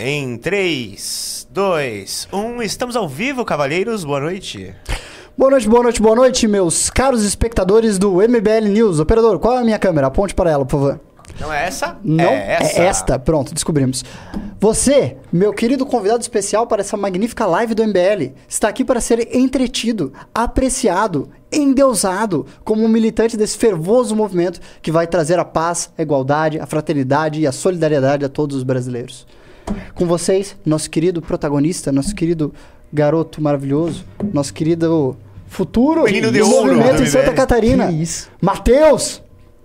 Em 3, 2, 1, estamos ao vivo, cavalheiros. Boa noite. Boa noite, boa noite, boa noite, meus caros espectadores do MBL News. Operador, qual é a minha câmera? Aponte para ela, por favor. Não é essa? Não, é essa. é esta. Pronto, descobrimos. Você, meu querido convidado especial para essa magnífica live do MBL, está aqui para ser entretido, apreciado, endeusado como um militante desse fervoso movimento que vai trazer a paz, a igualdade, a fraternidade e a solidariedade a todos os brasileiros. Com vocês, nosso querido protagonista, nosso querido garoto maravilhoso, nosso querido futuro Menino de ouro movimento em Santa. Catarina, Que isso? Matheus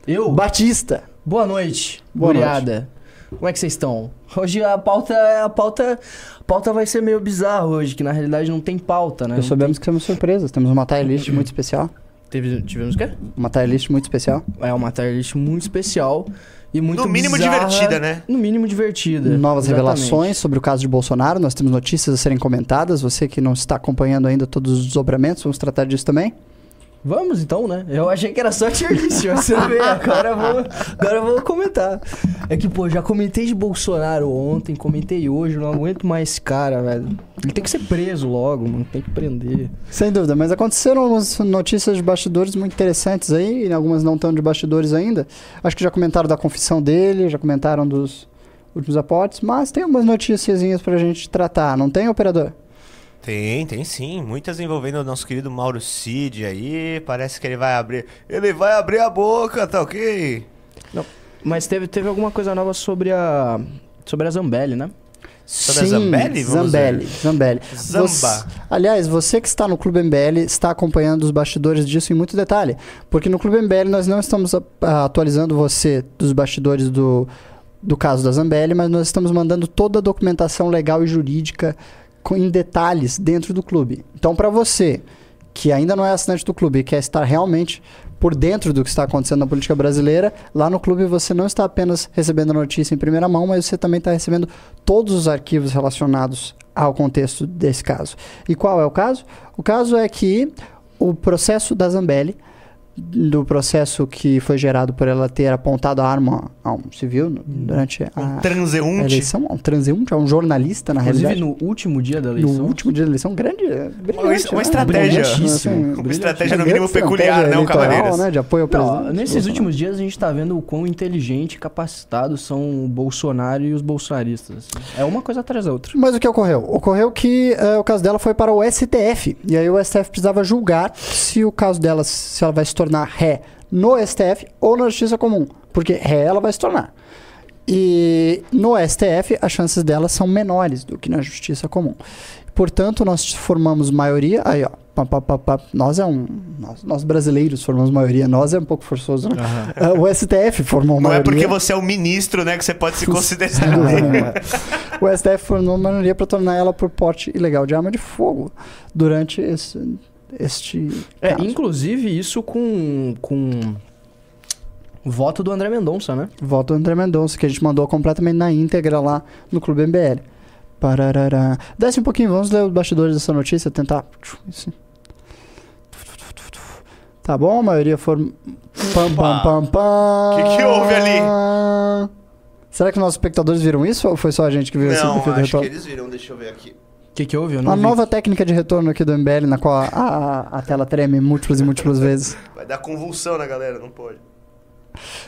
Eu? Batista. Boa noite, Boa guriada. Como é que vocês estão? Hoje a pauta, a pauta, a pauta vai ser meio bizarra hoje, que na realidade não tem pauta, né? Eu soubemos que temos surpresas. Temos uma tier list muito especial. tem- Teve, tivemos o quê? Uma tier list muito especial. É uma tier list muito especial e muito No mínimo bizarra, divertida, né? No mínimo divertida. Novas exatamente. revelações sobre o caso de Bolsonaro. Nós temos notícias a serem comentadas. Você que não está acompanhando ainda todos os desdobramentos, vamos tratar disso também. Vamos então, né? Eu achei que era só tier list, mas você vê, agora eu vou, agora eu vou comentar. É que, pô, já comentei de Bolsonaro ontem, comentei hoje, não aguento mais esse cara, velho. Ele tem que ser preso logo, mano, tem que prender. Sem dúvida, mas aconteceram algumas notícias de bastidores muito interessantes aí, e algumas não tão de bastidores ainda. Acho que já comentaram da confissão dele, já comentaram dos últimos aportes, mas tem algumas noticiazinhas pra gente tratar, não tem, operador? Tem, tem sim. Muitas envolvendo o nosso querido Mauro Cid aí. Parece que ele vai abrir. Ele vai abrir a boca, tá ok? Mas teve, teve alguma coisa nova sobre a. sobre a Zambelli, né? Sobre a Zambelli? Vamos Zambelli, ver. Zambelli. Zamba. Você- aliás, você que está no Clube MBL está acompanhando os bastidores disso em muito detalhe. Porque no Clube MBL nós não estamos a- a- atualizando você dos bastidores do, do caso da Zambelli, mas nós estamos mandando toda a documentação legal e jurídica em detalhes dentro do clube. Então, para você que ainda não é assinante do clube e quer estar realmente por dentro do que está acontecendo na política brasileira, lá no clube você não está apenas recebendo a notícia em primeira mão, mas você também está recebendo todos os arquivos relacionados ao contexto desse caso. E qual é o caso? O caso é que o processo da Zambelli, do processo que foi gerado por ela ter apontado a arma a um civil no- durante a, Um a transeunte. eleição, um transeunte, a um jornalista, na Inclusive realidade. no último dia da No eleição. último dia da eleição, grande. brilhante, uma né? estratégia. Brilhantíssimo. Uma Brilhante. estratégia no Uma mínimo peculiar, não, cavaleiros? Né, de apoio ao Não, presidente. nesses últimos dias a gente tá vendo o quão inteligente e capacitados são o Bolsonaro e os bolsonaristas. É uma coisa atrás da outra. Mas o que ocorreu? Ocorreu que eh, o caso dela foi para o STF. E aí o STF precisava julgar se o caso dela, se ela vai se tornar ré no STF ou na Justiça Comum. Porque ré ela vai se tornar. E no STF as chances dela são menores do que na Justiça Comum. Portanto, nós formamos maioria. Aí, ó. pá, pá, pá, nós é um. Nós, nós brasileiros formamos maioria. Nós é um pouco forçoso, né? Ah, o STF formou Não é maioria. porque você é o ministro, né, que você pode se considerar. o STF formou maioria para tornar ela por porte ilegal de arma de fogo durante esse, este É, caso. inclusive isso com. com. voto do André Mendonça, né? Voto do André Mendonça, que a gente mandou completamente na íntegra lá no Clube MBL. Pararará. Desce um pouquinho, vamos ler os bastidores dessa notícia, tentar. Tá bom, a maioria foram. Pam, pam, pam, pam. Que que houve ali? Será que nossos espectadores viram isso ou foi só a gente que viu esse Não, efeito de acho que eles viram. Deixa eu ver aqui. O que, que houve? Uma vi. nova técnica de retorno aqui do MBL, na qual a, a, a tela treme múltiplas e múltiplas vezes. Vai dar convulsão na galera, não pode.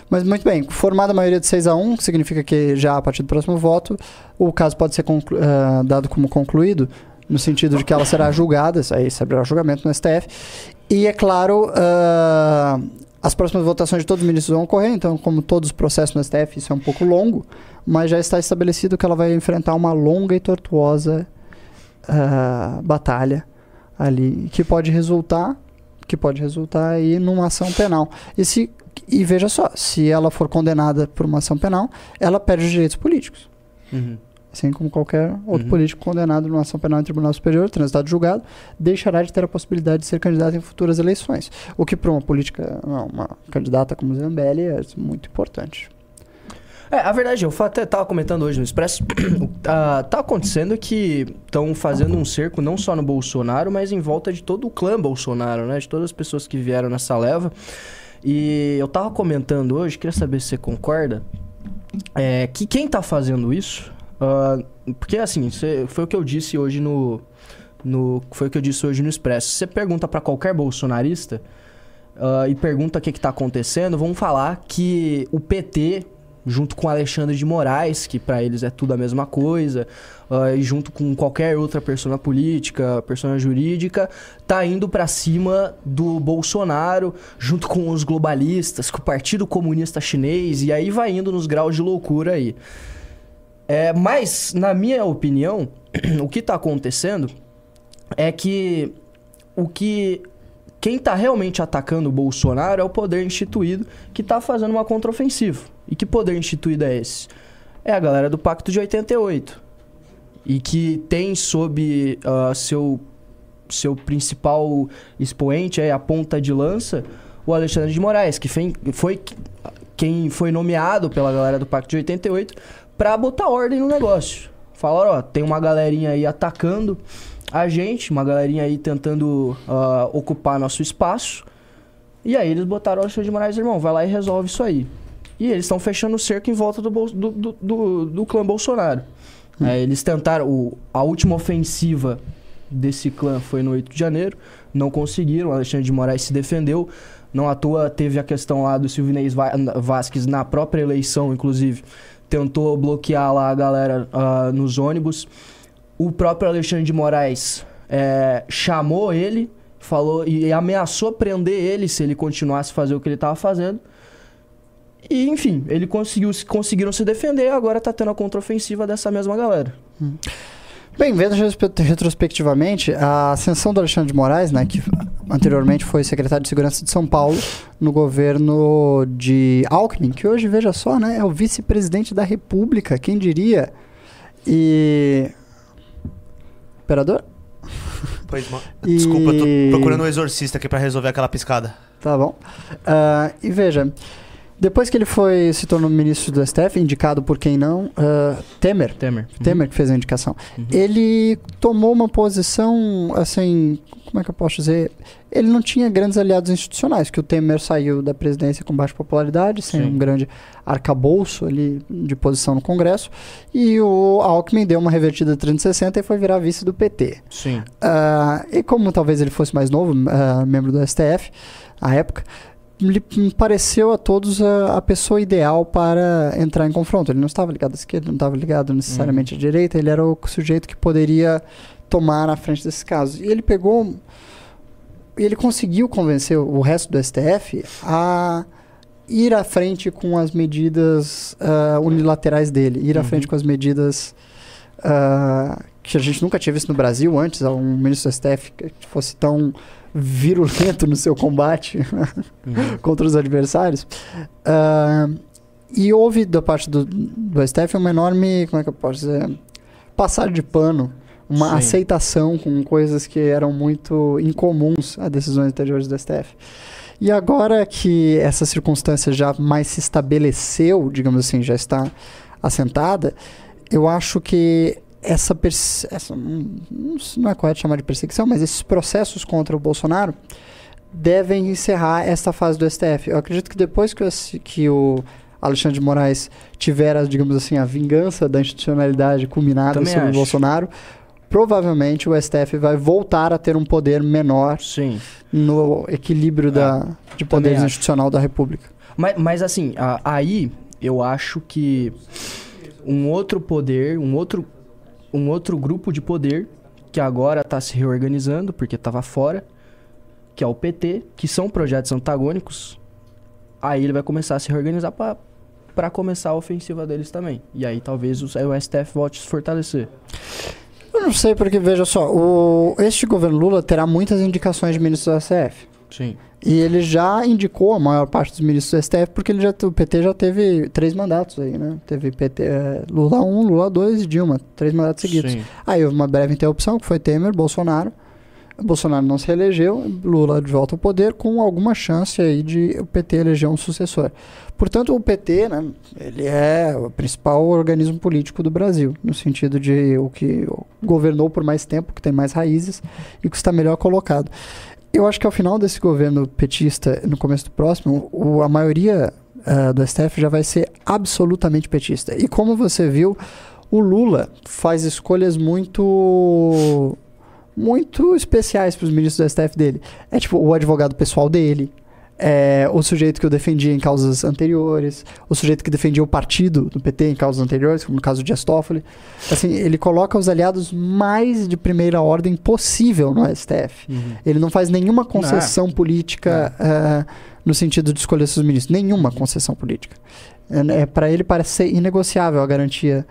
Mas muito bem, formada a maioria de 6 a 1 que significa que já a partir do próximo voto, o caso pode ser conclu- ah, dado como concluído, no sentido de que ela será julgada, isso aí será julgamento no STF. E é claro, ah, as próximas votações de todos os ministros vão ocorrer, então, como todos os processos no STF, isso é um pouco longo, mas já está estabelecido que ela vai enfrentar uma longa e tortuosa ah, batalha ali, que pode resultar que pode resultar aí numa ação penal. E, se, e veja só, se ela for condenada por uma ação penal, ela perde os direitos políticos. Uhum. Assim como qualquer outro Uhum. político condenado numa ação penal em tribunal superior, transitado julgado, deixará de ter a possibilidade de ser candidato em futuras eleições. O que para uma política, uma candidata como Zambelli é muito importante. É, a verdade, eu até tava comentando hoje no Expresso, tá, tá acontecendo que estão fazendo um cerco não só no Bolsonaro, mas em volta de todo o clã Bolsonaro, né? De todas as pessoas que vieram nessa leva. E eu tava comentando hoje, queria saber se você concorda, é, que quem tá fazendo isso Ah, porque assim, cê- foi o que eu disse hoje no, no. Foi o que eu disse hoje no Expresso. Você pergunta pra qualquer bolsonarista ah, e pergunta o que, que tá acontecendo, vão falar que o PT, junto com Alexandre de Moraes, que pra eles é tudo a mesma coisa, ah, e junto com qualquer outra persona política, persona jurídica, tá indo pra cima do Bolsonaro, junto com os globalistas, com o Partido Comunista Chinês, e aí vai indo nos graus de loucura aí. É, mas, na minha opinião, o que tá acontecendo é que o que quem tá realmente atacando o Bolsonaro é o poder instituído que tá fazendo uma contraofensiva. E que poder instituído é esse? É a galera do Pacto de 88. E que tem sob ah, seu, seu principal expoente, é a ponta de lança, o Alexandre de Moraes, que foi, foi quem foi nomeado pela galera do Pacto de 88 pra botar ordem no negócio. Falaram, ó, tem uma galerinha aí atacando a gente, uma galerinha aí tentando ah, ocupar nosso espaço. E aí eles botaram o Alexandre de Moraes, irmão, vai lá e resolve isso aí. E eles estão fechando o cerco em volta do, do, do, do- do clã Bolsonaro. É, eles tentaram, o- a última ofensiva desse clã foi no 8 de janeiro, não conseguiram, o Alexandre de Moraes se defendeu. Não à toa teve a questão lá do Silvinei Va- Vasquez na própria eleição, inclusive, tentou bloquear lá a galera ah, nos ônibus. O próprio Alexandre de Moraes é, chamou ele, falou e ameaçou prender ele se ele continuasse a fazer o que ele estava fazendo. E, enfim, ele conseguiu, conseguiram se defender, agora tá tendo a contraofensiva dessa mesma galera. Bem, vendo retrospectivamente, a ascensão do Alexandre de Moraes, né, que anteriormente foi secretário de Segurança de São Paulo, no governo de Alckmin, que hoje, veja só, né, é o vice-presidente da República, quem diria? E... Operador? Pois, ma- E- Desculpa, eu tô procurando um exorcista aqui pra resolver aquela piscada. Tá bom. Ah, e veja, depois que ele foi se tornou ministro do STF, indicado por quem não, ah, Temer, Temer. Temer que fez a indicação. Uhum. Ele tomou uma posição, assim, como é que eu posso dizer? Ele não tinha grandes aliados institucionais, que o Temer saiu da presidência com baixa popularidade, sem Sim. um grande arcabouço ali de posição no Congresso, e o Alckmin deu uma revertida 360 e foi virar vice do PT. Sim. Ah, e como talvez ele fosse mais novo, ah, membro do STF, à época, lhe pareceu a todos a, a pessoa ideal para entrar em confronto. Ele não estava ligado à esquerda, não estava ligado necessariamente à direita, ele era o sujeito que poderia tomar a frente desses casos. E ele pegou. Ele conseguiu convencer o resto do STF a ir à frente com as medidas ah, unilaterais dele, ir à Uhum. frente com as medidas ah, que a gente nunca tinha visto no Brasil antes, um ministro do STF que fosse tão virulento no seu combate Uhum. contra os adversários. Ah, e houve da parte do, do STF uma enorme, como é que eu posso dizer, passar de pano, uma Sim. aceitação com coisas que eram muito incomuns a decisões anteriores do STF. E agora que essa circunstância já mais se estabeleceu, digamos assim, já está assentada, eu acho que essa, essa não é correto chamar de perseguição, mas esses processos contra o Bolsonaro devem encerrar esta fase do STF. Eu acredito que depois que o, S- que o Alexandre de Moraes tiver, a, digamos assim, a vingança da institucionalidade culminada Também sobre o acho. Bolsonaro, provavelmente o STF vai voltar a ter um poder menor Sim. no equilíbrio da, de poderes institucional da República. Mas, mas assim, a- aí eu acho que um outro poder, um outro, um outro grupo de poder que agora está se reorganizando porque estava fora, que é o PT, que são projetos antagônicos. Aí ele vai começar a se reorganizar para começar a ofensiva deles também. E aí talvez o, STF volte a se fortalecer. Eu não sei porque, veja só, o, este governo Lula terá muitas indicações de ministros do STF. Sim. E ele já indicou a maior parte dos ministros do STF, porque ele já, o PT já teve três mandatos aí, né? Teve PT, eh, Lula 1, Lula 2 e Dilma, três mandatos seguidos. Sim. Aí houve uma breve interrupção, que foi Temer, Bolsonaro. Bolsonaro não se reelegeu, Lula de volta ao poder, com alguma chance aí de o PT eleger um sucessor. Portanto, o PT, né, ele é o principal organismo político do Brasil, no sentido de o que governou por mais tempo, que tem mais raízes e que está melhor colocado. Eu acho que ao final desse governo petista, no começo do próximo, o- a maioria ah, do STF já vai ser absolutamente petista. E como você viu, O Lula faz escolhas muito muito especiais para os ministros do STF dele. É tipo o advogado pessoal dele, é, o sujeito que eu defendia em causas anteriores, o sujeito que defendia o partido do PT em causas anteriores, como no caso de Astófoli. Assim, ele coloca os aliados mais de primeira ordem possível no STF. Ele não faz nenhuma concessão política é, no sentido de escolher seus ministros. Nenhuma concessão política. É, é, para ele parece ser inegociável a garantia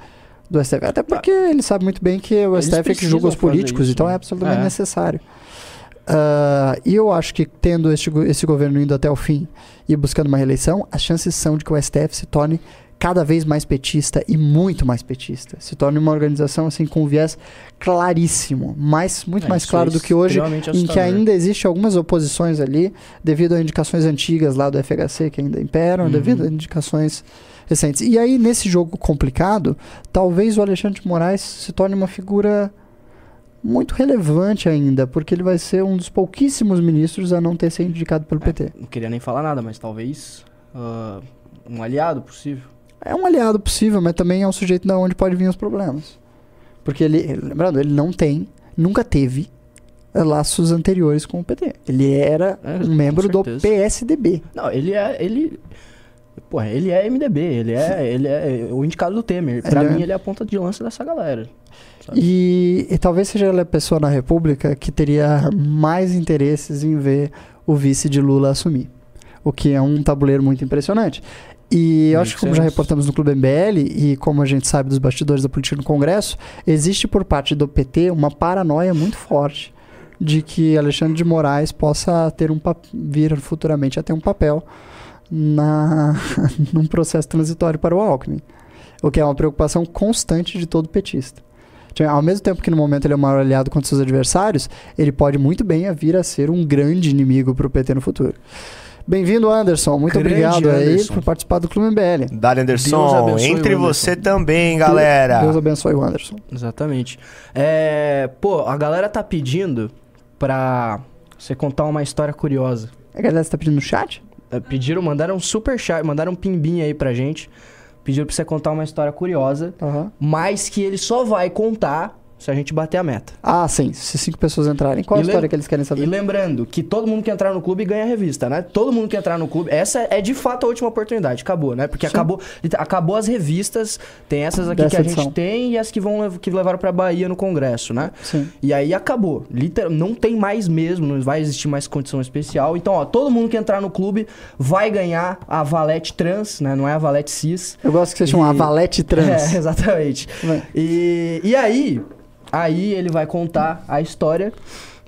do STF. Até porque ele sabe muito bem que o Eles STF é que julga os políticos, isso, então né? é absolutamente É. necessário. Ah, e eu acho que tendo este, esse governo indo até o fim e buscando uma reeleição, as chances são de que o STF se torne cada vez mais petista e muito mais petista. Se torne uma organização assim com um viés claríssimo, mais, muito É, mais claro é do que hoje, em que ainda existe algumas oposições ali, devido a indicações antigas lá do FHC que ainda imperam, Uhum. devido a indicações recentes. E aí, nesse jogo complicado, talvez o Alexandre de Moraes se torne uma figura muito relevante ainda, porque ele vai ser um dos pouquíssimos ministros a não ter sido indicado pelo PT. Não queria nem falar nada, mas talvez ah, um aliado possível. É um aliado possível, mas também é um sujeito da onde pode vir os problemas. Porque ele, lembrando, ele não tem, nunca teve laços anteriores com o PT. Ele era É, um membro do. PSDB. Não, ele é. Ele. Porra, ele é MDB, ele é, ele é o indicado do Temer. Pra Ele é- mim, ele é a ponta de lança dessa galera. E, e talvez seja ele a pessoa na República que teria mais interesses em ver o vice de Lula assumir. O que é um tabuleiro muito impressionante. E eu acho que, como já reportamos no Clube MBL, e como a gente sabe dos bastidores da política no Congresso, existe por parte do PT uma paranoia muito forte de que Alexandre de Moraes possa ter um vir futuramente a ter um papel na num processo transitório para o Alckmin. O que é uma preocupação constante de todo petista. Tipo, Ao mesmo tempo que no momento ele é o maior aliado contra seus adversários, ele pode muito bem vir a ser um grande inimigo para o PT no futuro. Bem-vindo, Anderson. Muito Grande obrigado aí Anderson. por participar do Clube MBL. Dali Deus Anderson, abençoe entre Anderson. você também, galera. Deus abençoe o Anderson. Exatamente. É, pô, a galera tá pedindo pra você contar uma história curiosa. A galera está pedindo no chat? É, Pediram, mandaram um super chat, mandaram um pimbinha aí pra gente. Pediram pra você contar uma história curiosa, Aham. mas que ele só vai contar se a gente bater a meta. Ah, sim. Se cinco pessoas entrarem, qual a E história que eles querem E saber? lembrando que todo mundo que entrar no clube ganha revista, né? Todo mundo que entrar no clube, essa é de fato a última oportunidade, acabou, né? Porque Sim. acabou, acabou as revistas, tem essas aqui Dessa que a gente edição. tem e as que vão que levaram pra Bahia no congresso, né? Sim. E aí acabou. Literal, não tem mais mesmo, não vai existir mais condição especial. Então, ó, todo mundo que entrar no clube vai ganhar a valete trans, né? Não é a valete cis. Eu gosto que chamam E- a valete trans. É, exatamente. Vai. E, e aí, aí ele vai contar a história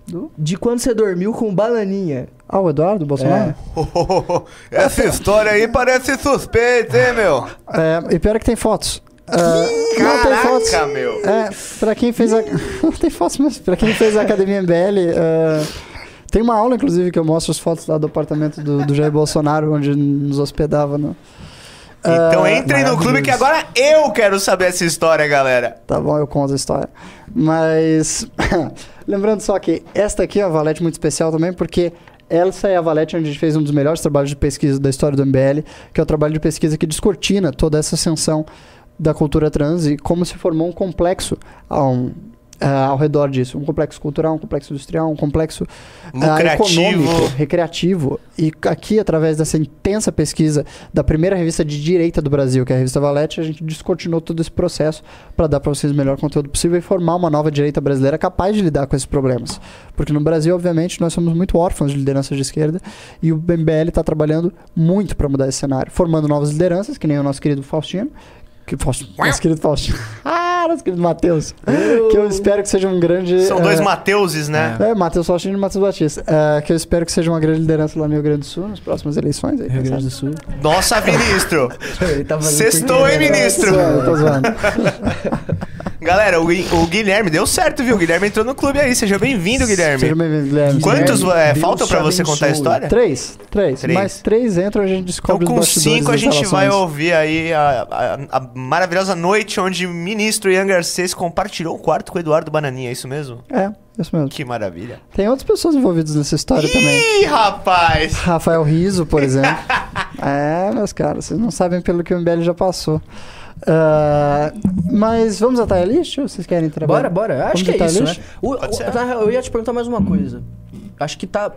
Do? de quando você dormiu com bananinha. Ah, o Eduardo Bolsonaro? Essa história aí parece suspeita, hein, meu? É, e pior é que tem fotos. Ah, não tem fotos. Meu. É, pra quem fez a. Não tem fotos mesmo. Pra quem fez a Academia MBL, ah, tem uma aula, inclusive, que eu mostro as fotos lá do apartamento do, do Jair Bolsonaro, onde nos hospedava. No... Então Ah, entrem no clube que agora eu quero saber essa história, galera. Tá bom, eu conto a história. Mas. Lembrando só que esta aqui é uma valete muito especial também, porque essa é a valete onde a gente fez um dos melhores trabalhos de pesquisa da história do MBL, que é o trabalho de pesquisa que descortina toda essa ascensão da cultura trans e como se formou um complexo ao, ah, ao redor disso. Um complexo cultural, um complexo industrial, um complexo Lucrativo. econômico, recreativo. E aqui, através dessa intensa pesquisa da primeira revista de direita do Brasil, que é a revista Valete, a gente descortinou todo esse processo para dar para vocês o melhor conteúdo possível e formar uma nova direita brasileira capaz de lidar com esses problemas. Porque no Brasil, obviamente, nós somos muito órfãos de lideranças de esquerda e o MBL está trabalhando muito para mudar esse cenário, formando novas lideranças, que nem o nosso querido Faustino. Que, Faustino nosso querido Faustino. ah, nosso querido Matheus. Que eu espero que seja um grande. São dois eh, Mateuses, né? é, Matheus Faustino e Matheus Batista. É, que eu espero que seja uma grande liderança lá no Rio Grande do Sul, nas próximas eleições. Aí, Rio Grande do? Sul. Nossa, ministro. Tá Sextou, hein, ministro? Zoando, tô zoando. Galera, o, Gui- o Guilherme deu certo, viu? O Guilherme entrou no clube aí. Seja bem-vindo, Guilherme. Seja bem-vindo, Guilherme. Quantos é, Deus faltam te pra você contar a abençoe. história? Três, três. Três. Mais três entram, a gente Então, descobre os com bastidores cinco, a das gente vai relações. ouvir aí a, a- a maravilhosa noite onde o ministro Ian Garcês compartilhou o quarto com o Eduardo Bananinha, é isso mesmo? É, isso mesmo. Que maravilha. Tem outras pessoas envolvidas nessa história também. Ih, rapaz! Rafael Riso, por exemplo. é, meus caras, vocês não sabem pelo que o MBL já passou. Ah, mas vamos à tier list ou vocês querem trabalhar? Bora, bora. Acho Vamos que é isso, né? O- Pode o- eu ia te perguntar mais uma coisa. Acho que tá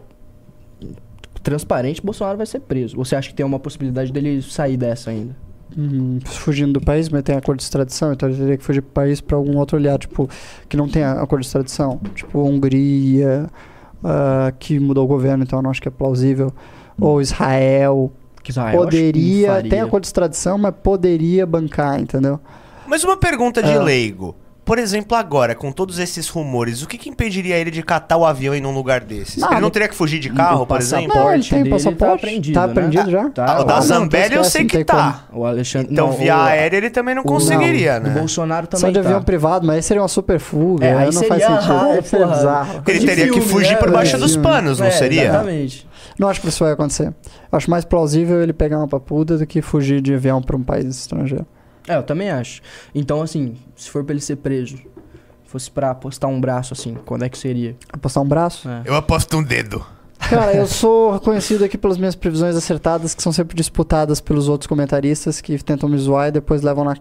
transparente, Bolsonaro vai ser preso. Você acha que tem uma possibilidade dele sair dessa ainda? Hum, fugindo do país, mas tem acordo de extradição, então ele teria que fugir do país para algum outro aliado, tipo, que não tem acordo de extradição. Tipo, Hungria, ah, que mudou o governo, então eu não acho que é plausível. Ou Israel, que que não poderia, faria. tem acordo de extradição, mas poderia bancar, entendeu? Mas uma pergunta de Ah. leigo. Por exemplo, agora, com todos esses rumores, o que, que impediria ele de catar o avião em um lugar desses? Nada. ele não teria que fugir de carro, O por exemplo? passaporte Não, ele tem dele passaporte. tá apreendido, Tá né? já? Tá, Ah, o da o- não, Zambelli eu sei não que tá. O Alexandre. Então, não, via o, aérea ele também não o- conseguiria, O né? Bolsonaro Só também de tá. avião privado, mas aí seria uma super fuga, É, aí aí não faz sentido. ah, seria porra. bizarro. Ele de teria que filme, fugir né, por baixo dos panos, não É, seria? Exatamente. Não acho que isso vai acontecer. Acho mais plausível ele pegar uma papuda do que fugir de avião para um país estrangeiro. É, eu também acho. Então, assim, se for pra ele ser preso, fosse pra apostar um braço, assim, quando é que seria? Apostar um braço? É. Eu aposto um dedo. Cara, eu sou reconhecido aqui pelas minhas previsões acertadas, que são sempre disputadas pelos outros comentaristas que tentam me zoar e depois levam na.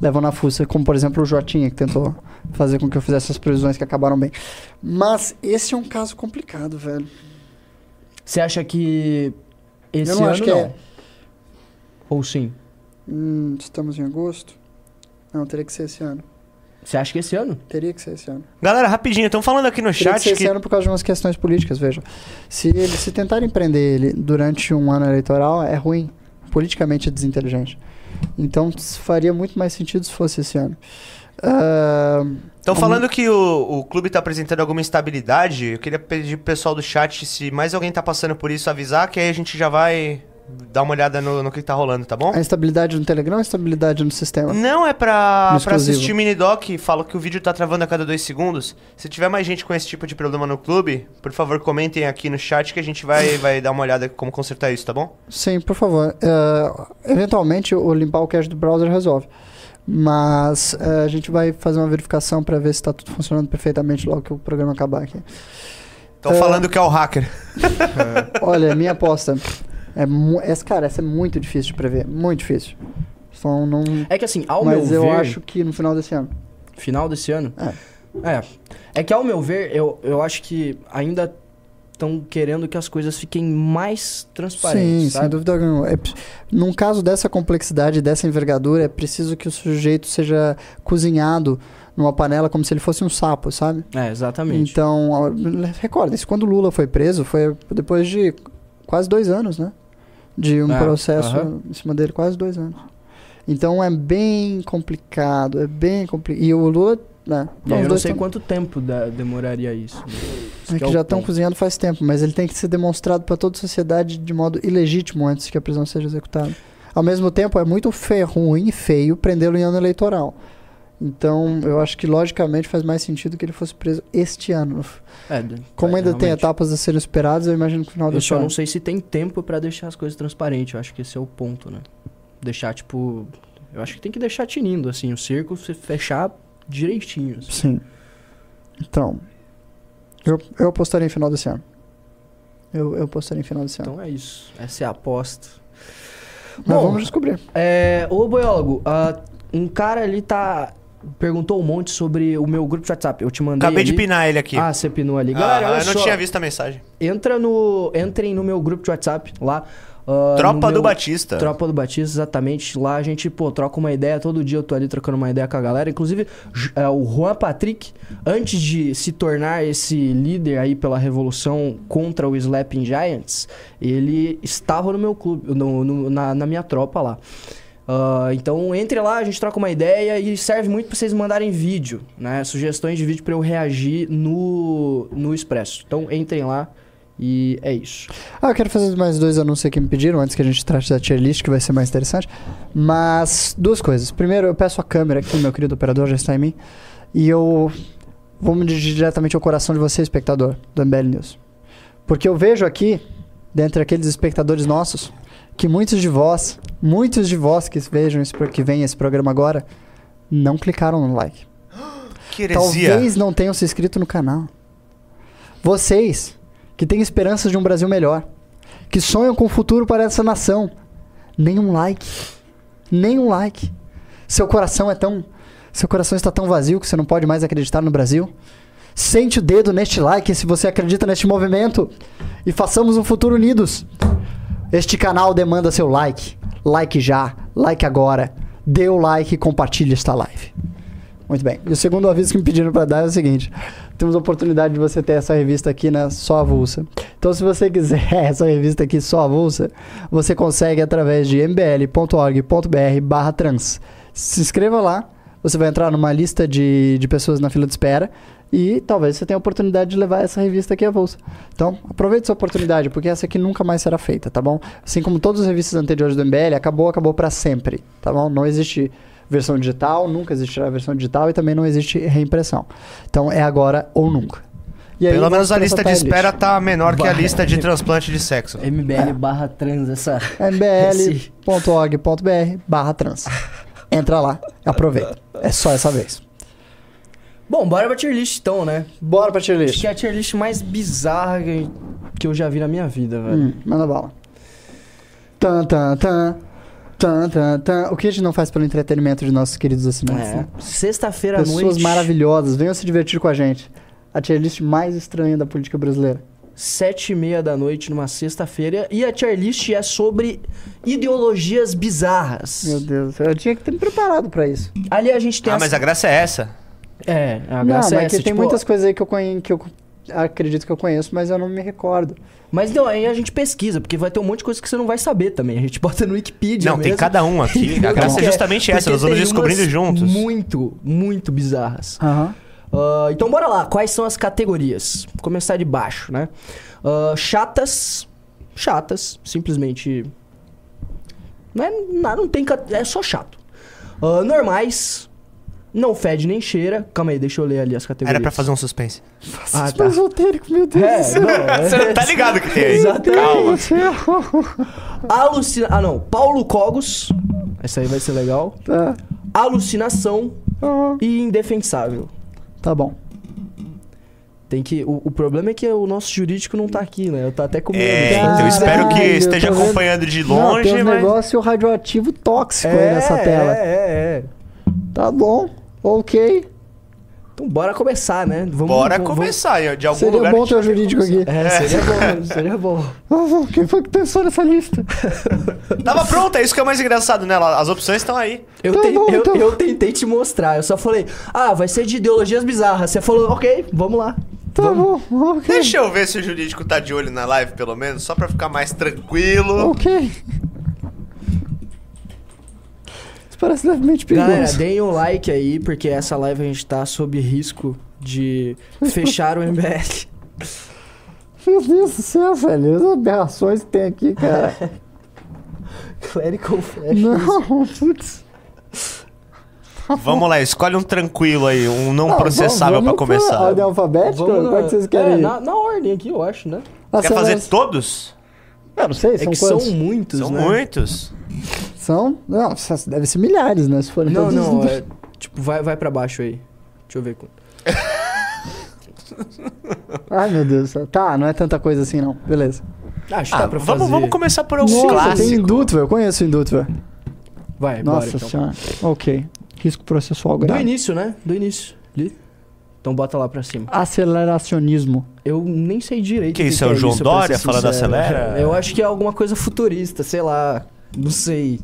levam na fuça. Como, por exemplo, o Jotinha, que tentou fazer com que eu fizesse essas previsões que acabaram bem. Mas esse é um caso complicado, velho. Você acha que esse eu não ano acho que não? é. Ou sim? Hum, estamos em agosto? Não, teria que ser esse ano. Você acha que esse ano? Teria que ser esse ano. Galera, rapidinho, estão falando aqui no Teria que chat ser esse que. ano por causa de umas questões políticas, veja. Se ele se tentarem prender ele durante um ano eleitoral, é ruim. Politicamente é desinteligente. Então faria muito mais sentido se fosse esse ano. Estão falando que o, o clube tá apresentando alguma instabilidade. Eu queria pedir pro pessoal do chat se mais alguém tá passando por isso avisar, que aí a gente já vai dar uma olhada no, no que tá rolando, tá bom? a instabilidade no Telegram ou a instabilidade no sistema? Não, é pra, pra assistir Minidoc. Fala que o vídeo tá travando a cada dois segundos. Se tiver mais gente com esse tipo de problema no clube, por favor, comentem aqui no chat que a gente vai, vai dar uma olhada como consertar isso, tá bom? Sim, por favor. Ah, eventualmente, o limpar o cache do browser resolve. Mas ah, a gente vai fazer uma verificação para ver se está tudo funcionando perfeitamente logo que o programa acabar aqui. Estão É. falando que é o hacker. Olha, minha aposta. É, essa, cara, essa é muito difícil de prever. Muito difícil. Só não. É que assim, ao mas meu eu ver, acho que no final desse ano. final desse ano. É. É. É que ao meu ver, eu, eu acho que ainda estão querendo que as coisas fiquem mais transparentes, Sim, sabe? sem dúvida alguma. É, num caso dessa complexidade, dessa envergadura, é preciso que o sujeito seja cozinhado numa panela como se ele fosse um sapo, sabe? É, exatamente. Então, ó, recordem-se, quando o Lula foi preso, foi depois de quase dois anos, né? De um É, processo aham. em cima dele, quase dois anos. Então é bem complicado, é bem complicado. E o Lula, né? Os eu não sei tão- quanto tempo da- demoraria isso. né? Isso É que que é já o estão cozinhando faz tempo, mas ele tem que ser demonstrado para toda a sociedade de modo ilegítimo antes que a prisão seja executada. Ao mesmo tempo, é muito feio, ruim e feio prendê-lo em ano eleitoral. Então, eu acho que logicamente faz mais sentido que ele fosse preso este ano. É, Como é, ainda tem realmente. etapas a serem superadas, eu imagino que no final Eu desse só ano. não sei se tem tempo pra deixar as coisas transparentes. Eu acho que esse é o ponto, né? Deixar, tipo. Eu acho que tem que deixar tinindo, assim, o circo se fechar direitinho. assim. Sim. Então, eu, eu apostaria em final desse ano. Eu, eu apostaria em final desse ano. Então é isso. Essa é a aposta. Mas Bom, vamos descobrir. É, ô boiólogo, ah, um cara ali tá. Perguntou um monte sobre o meu grupo de WhatsApp. Eu te mandei. Acabei de ali. pinar ele aqui. Ah, você pinou ali. Ah, Galera, olha eu não só, tinha visto a mensagem. Entra no, entrem no meu grupo de WhatsApp lá. ah, Tropa no do meu- Batista. Tropa do Batista, exatamente. Lá a gente, pô, troca uma ideia. Todo dia eu tô ali trocando uma ideia com a galera. Inclusive, é, o Juan Patrick, antes de se tornar esse líder aí pela revolução contra o Slapping Giants, ele estava no meu clube, no- no- na, na minha tropa lá. Ah, então entre lá, a gente troca uma ideia e serve muito pra vocês mandarem vídeo, né? Sugestões de vídeo pra eu reagir no, no Expresso. Então entrem lá e é isso. Ah, eu quero fazer mais dois anúncios aqui que me pediram antes que a gente trate da tier list, que vai ser mais interessante. Mas, duas coisas. Primeiro, eu peço a câmera aqui, meu querido operador já está em mim. E eu vou me dirigir diretamente ao coração de você, espectador do MBL News. Porque eu vejo aqui, dentre aqueles espectadores nossos, que muitos de vós, muitos de vós que vejam esse, que veem esse programa agora, não clicaram no like. Que heresia. Talvez não tenham se inscrito no canal. Vocês, que têm esperanças de um Brasil melhor, que sonham com o futuro para essa nação, nenhum like. Nenhum like. Seu coração é tão. Seu coração está tão vazio que você não pode mais acreditar no Brasil? Sente o dedo neste like se você acredita neste movimento. E façamos um futuro unidos. Este canal demanda seu like. Like já, like agora. Dê o like e compartilhe esta live. Muito bem. E o segundo aviso que me pediram para dar é o seguinte: temos a oportunidade de você ter essa revista aqui na Só Avulsa. Então, se você quiser essa revista aqui Só Avulsa, você consegue através de mbl.org.br/trans. Se inscreva lá, você vai entrar numa lista de, de pessoas na fila de espera e talvez você tenha a oportunidade de levar essa revista aqui avulsa. Então, aproveite essa oportunidade, porque essa aqui nunca mais será feita, tá bom? Assim como todas as revistas anteriores do MBL, acabou, acabou para sempre, tá bom? Não existe versão digital, nunca existirá versão digital e também não existe reimpressão. Então, é agora ou nunca. E aí, Pelo menos a lista de espera tá menor que a lista de transplante de sexo. MBL barra trans, essa. mbl.org.br barra trans. Entra lá, aproveita. É só essa vez. Bom, bora pra tier list então, né? Bora pra tier Acho list. que é a tier list mais bizarra que- eu já vi na minha vida, velho. Hum, manda bala. Tan, tan, tan. Tan, tan, tan. O que a gente não faz pelo entretenimento de nossos queridos assinantes? É. né? Sexta-feira à Pessoas noite. maravilhosas. Venham se divertir com a gente. A tier list mais estranha da política brasileira. Sete e meia da noite numa sexta-feira. E a tier list é sobre ideologias bizarras. Meu Deus, eu tinha que ter me preparado pra isso. Ali a gente tem Ah, as- mas a graça é essa. É, a Não, graça mas é que essa. tem tipo, muitas coisas aí que eu, conhe... que eu acredito que eu conheço, mas eu não me recordo. Mas não, aí a gente pesquisa, porque vai ter um monte de coisa que você não vai saber também. A gente bota no Wikipedia Não, tem mesmo. cada um aqui. A graça é justamente essa, porque nós vamos tem descobrindo umas juntos. Muito, muito bizarras. Ah, então bora lá, quais são as categorias? Vou começar de baixo, né? Ah, chatas. Chatas, simplesmente. Não é nada, não tem. É só chato. Ah, normais. Não fede nem cheira. Calma aí, deixa eu ler ali as categorias. Era pra fazer um suspense. Ah, tá. Esotérico, meu Deus do É, céu. não, é- Você não tá ligado que tem aí. Exatamente. Calma. Alucina... Ah, não. Paulo Cogos. Essa aí vai ser legal. Tá. Alucinação Ah, e indefensável. Tá bom. Tem que. O, o problema é que o nosso jurídico não tá aqui, né? Eu tô até com medo. É, de então eu espero que esteja acompanhando de não, longe, tem um mas... negócio radioativo tóxico É, aí nessa tela. É, é, é. Tá bom, ok. Então bora começar, né? Vamos, Bora vamos- começar, de algum Seria lugar... bom a gente ter o jurídico aqui. vamos- É, seria bom, seria bom. Quem foi que pensou nessa lista? Tava pronto, é isso que é o mais engraçado nela. As opções estão aí. Eu, Tá ten- bom, eu, então. eu tentei te mostrar, eu só falei, ah, vai ser de ideologias bizarras. Você falou, ok, vamos lá. Tá Vamos. bom, ok. Deixa eu ver se o jurídico tá de olho na live, pelo menos, só pra ficar mais tranquilo. Ok. Parece levemente Galera, perigoso. deem um like aí, porque essa live a gente tá sob risco de fechar o MBL. Meu Deus do céu, velho. As aberrações que tem aqui, cara. Clerical Flash. Não, putz. Vamos lá, escolhe um tranquilo aí, um não Ah, processável vamos- pra vamos começar. Ordem alfabética? Vamos Qual é que vocês querem? é, na, na ordem aqui, eu acho, né? Ah, Quer fazer todos? Eu não sei, É são que quantos? são muitos, São né? muitos. São? Não, deve ser milhares, né? Se forem Não, todos. não, é, tipo, vai, vai pra baixo aí. Deixa eu ver. quanto. Ai, meu Deus do céu. Tá, não é tanta coisa assim, não. Beleza. Acho que Ah, dá pra vamos, fazer. vamos começar por algum Nossa, clássico. tem Indutver. Eu conheço Indutver. Vai, bora Nossa então. senhora. Ok. Risco processual Do grave. início, né? Do início. Ali. Então bota lá pra cima. Aceleracionismo. Eu nem sei direito. Que o isso, é o João Dória falando acelera? Eu acho que é alguma coisa futurista, sei lá. Não sei.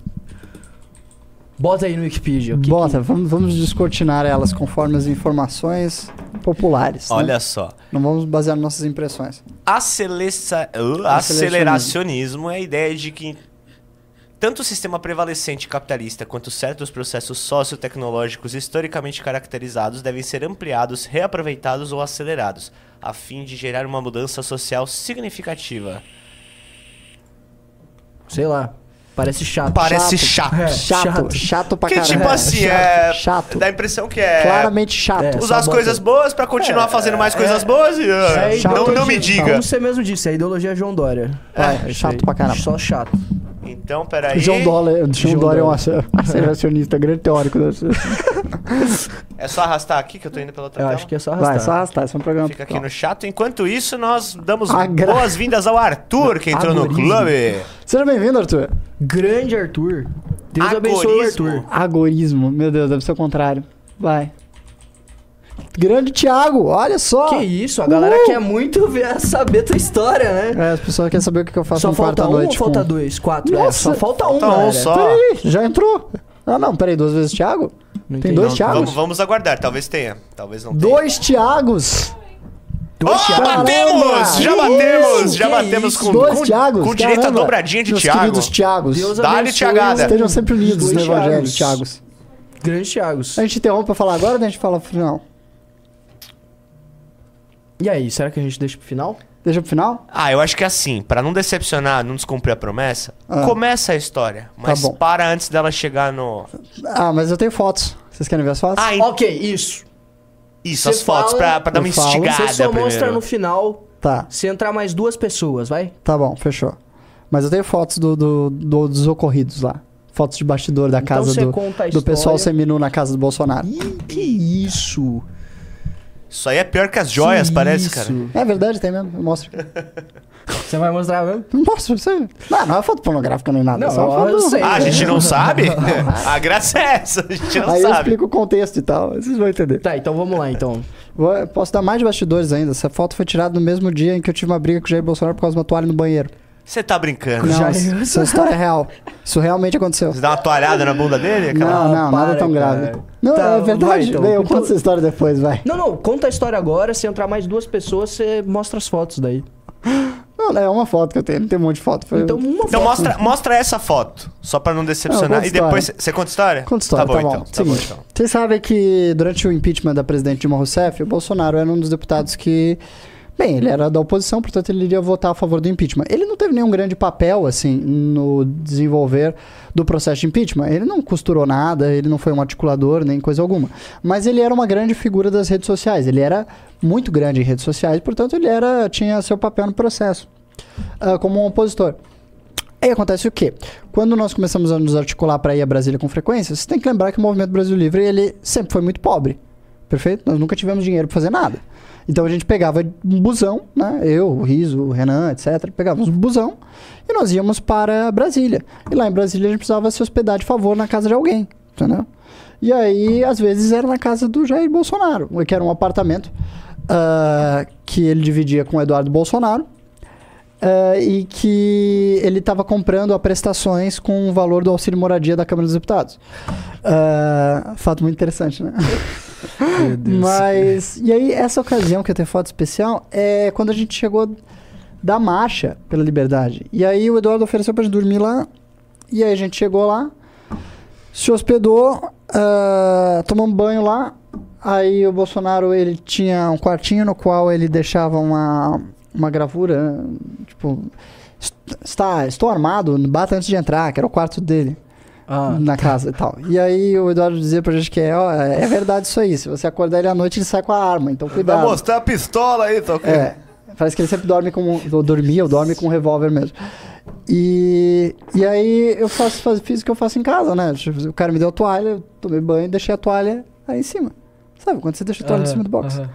Bota aí no Wikipedia. que Bota, vamos, vamos descortinar elas conforme as informações populares. né? Olha só. Não vamos basear nas nossas impressões. Acelessa- uh, aceleracionismo é a ideia de que tanto o sistema prevalecente capitalista quanto certos processos sociotecnológicos historicamente caracterizados devem ser ampliados, reaproveitados ou acelerados, a fim de gerar uma mudança social significativa. que- Sei lá. Parece chato. Parece chato. É, Chato, chato, chato. pra Que caralho. tipo assim, chato, é. Chato. Dá a impressão que é. Claramente chato. É, Usar as coisas boas pra continuar É, fazendo mais é, coisas é. boas e. ah, É chato. não, não me diga. Como você mesmo disse, é a ideologia João Dória. É, chato pra caramba. Só chato. Então, peraí. João Dória, João João Dória é um aceleracionista, grande teórico. É só arrastar aqui que eu tô indo pela outra Eu tela. acho que é só arrastar. Vai, só arrastar, esse é um programa. Fica aqui no chato. Enquanto isso, nós damos boas-vindas ao Arthur, que entrou no Agorismo. clube. Seja bem-vindo, Arthur. Grande Arthur. Deus abençoe o Agorismo. Arthur. Agorismo. Meu Deus, deve ser o contrário. Vai. Grande Thiago, olha só. Que isso, a galera Uh! quer muito ver, saber tua história, né? É, as pessoas querem saber o que eu faço Só no quarto falta à um noite. falta com- dois? Quatro? É, Nossa, só falta um, falta um galera. só. Peraí, já entrou. Ah, não, peraí, duas vezes Thiago? Não Tem entendi. dois Não, Thiagos? vamos, vamos aguardar, talvez tenha. Talvez não tenha. Dois Thiagos. Dois Oh, Thiagos. batemos! Já Que batemos! isso, já que batemos com, Dois com, Thiagos. com direito a caramba. dobradinha de Meus Thiago. queridos Thiagos. Dá-lhe, Thiagada. Estejam sempre unidos dois no Evangelho, Thiagos. Thiagos. Grandes Thiagos. A gente interrompe pra falar agora ou a gente fala no final? E aí, será que a gente deixa pro final? Deixa pro final? Ah, eu acho que assim, pra não decepcionar, não descumprir a promessa, Ah. começa a história, mas bom. para antes dela chegar no. Ah, mas eu tenho fotos. Vocês querem ver as fotos? Ah, Ok, isso. isso, Você as fotos, fala- pra, pra dar uma falo. instigada Você só mostra primeiro. no final Tá, se entrar mais duas pessoas, vai? tá bom, fechou. Mas eu tenho fotos do, do- do- dos ocorridos lá. Fotos de bastidor da Então casa do, do pessoal seminu na casa do Bolsonaro. Ih, que isso? Isso aí é pior que as joias, Que parece, isso? cara. É verdade, tem mesmo. Eu mostro. Você vai mostrar mesmo? Eu mostro pra você. Não, não é foto pornográfica nem nada. Não, é só uma eu foto. sei. Ah, a gente não sabe? a graça é essa, a gente não Aí eu sabe. explico o contexto e tal. Vocês vão entender. Tá, então vamos lá, então. Vou- eu posso dar mais de bastidores ainda. Essa foto foi tirada no mesmo dia em que eu tive uma briga com o Jair Bolsonaro por causa de uma toalha no banheiro. Você tá brincando? Não, isso, isso é história real. Isso realmente aconteceu. Você dá uma toalhada na bunda dele? Aquela... Não, não, nada para, tão grave. cara. Não, Tá, é verdade. vai, então. Eu Então- conto essa história depois, vai. Não, não, conta a história agora. Se entrar mais duas pessoas, você mostra as fotos daí. Não, não, é uma foto que eu tenho, não tem um monte de foto. Foi... Então, uma Então foto. mostra, mostra essa foto, só pra não Não, decepcionar. conta e depois história. você conta história? Conta história, Tá bom, tá bom. então. Tá bom, então. Vocês sabem que durante o impeachment da presidente Dilma Rousseff, o Bolsonaro era um dos deputados que. Bem, ele era da oposição, portanto ele iria votar a favor do impeachment. Ele não teve nenhum grande papel, assim, no desenvolver do processo de impeachment. Ele não costurou nada, ele não foi um articulador, nem coisa alguma. Mas ele era uma grande figura das redes sociais. Ele era muito grande em redes sociais, portanto ele era, tinha seu papel no processo, ah, como um opositor. Aí acontece o quê? Quando nós começamos a nos articular para ir a Brasília com frequência, você tem que lembrar que o Movimento Brasil Livre ele sempre foi muito pobre. Perfeito? Nós nunca tivemos dinheiro para fazer nada. Então a gente pegava um busão, né? Eu, o Riso, o Renan, etc. Pegávamos um busão e nós íamos para Brasília. E lá em Brasília a gente precisava se hospedar de favor na casa de alguém, entendeu? E aí, às vezes, era na casa do Jair Bolsonaro, que era um apartamento ah, que ele dividia com o Eduardo Bolsonaro. Ah, e que ele estava comprando a prestações com o valor do auxílio moradia da Câmara dos Deputados. Ah, fato muito interessante, né? Meu Deus. Mas, e aí, essa ocasião que eu tenho foto especial é quando a gente chegou da marcha pela liberdade. E aí o Eduardo ofereceu pra gente dormir lá. E aí a gente chegou lá, se hospedou, ah, tomamos um banho lá. Aí o Bolsonaro, ele tinha um quartinho no qual ele deixava uma, uma gravura, tipo... "Est- Está, estou armado, bata antes de entrar, que era o quarto dele Ah, na casa e tal. E aí o Eduardo dizia pra gente que é, ó, é verdade isso aí. Se você acordar ele à noite, ele sai com a arma. Então Vai cuidado. mostrar a pistola aí, tá ok? É. Parece que ele sempre dorme com. Ou dormia, ou dorme com um revólver mesmo. E, e aí eu faço, faz- fiz o que eu faço em casa, né? Tipo, O cara me deu a toalha, eu tomei banho e deixei a toalha aí em cima. Sabe, quando você deixa a toalha em aham, cima do box. aham.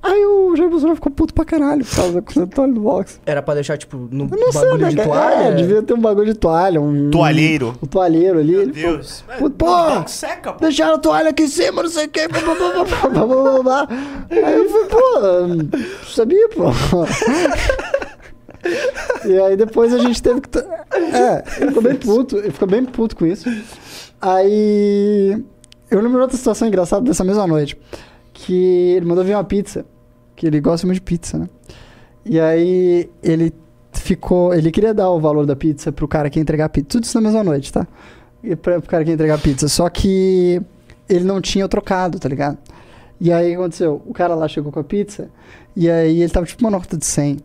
Aí o Jair Bolsonaro ficou puto pra caralho por causa da toalha do box. Era pra deixar, tipo, no Eu não sei, bagulho né? de toalha? É, devia ter um bagulho de toalha. Um, Toalheiro. Um toalheiro ali. Meu Ele falou, Deus. Pô, pô, Não seca, pô. Deixaram a toalha aqui em cima, não sei o que. Blá, blá, blá, blá, blá, blá, blá, blá. Aí eu falei, pô, não sabia, pô. E aí depois a gente teve que. É, ele ficou bem puto, ele ficou bem puto com isso. Aí. Eu lembro outra situação engraçada dessa mesma noite. Que ele mandou vir uma pizza. Que ele gosta muito de pizza, né? E aí ele ficou. Ele queria dar o valor da pizza pro cara que ia entregar a pizza. Tudo isso na mesma noite, tá? E pra, pro cara que ia entregar a pizza. Só que ele não tinha trocado, tá ligado? E aí o que aconteceu? O cara lá chegou com a pizza. E aí ele tava tipo uma nota de 100.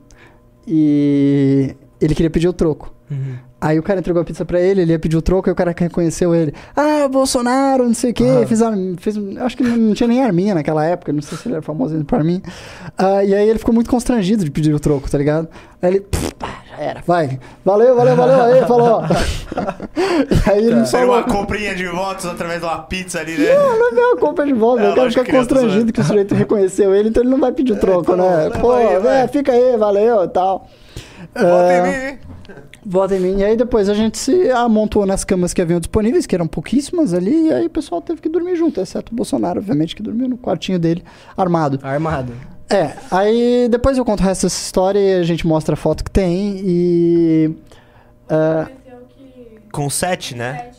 E ele queria pedir o troco. Uhum. Aí o cara entregou a pizza pra ele, ele ia pedir o troco, e o cara reconheceu ele. Ah, Bolsonaro, não sei o quê. Arm- fez, eu acho que não, tinha nem arminha naquela época, não sei se ele era famoso ainda por arminha. Ah, e aí ele ficou muito constrangido de pedir o troco, tá ligado? Aí ele, "Pff, pá, já era, vai. Valeu, valeu, valeu. Aí falou. e aí ele Seria falou. uma comprinha de votos através de uma pizza ali, né? Não, não é minha culpa de volta. É, o cara fica tô constrangido que o sujeito reconheceu ele, então ele não vai pedir o troco, tá bom, né? Pô, aí, é, fica aí, valeu e tal. Volta Ah, em mim, hein? Vota em mim. E aí depois a gente se amontou nas camas que haviam disponíveis, que eram pouquíssimas ali, e aí o pessoal teve que dormir junto, exceto o Bolsonaro, obviamente, que dormiu no quartinho dele, armado. Armado. É, aí depois eu conto o resto dessa história e a gente mostra a foto que tem e. que Com sete, né?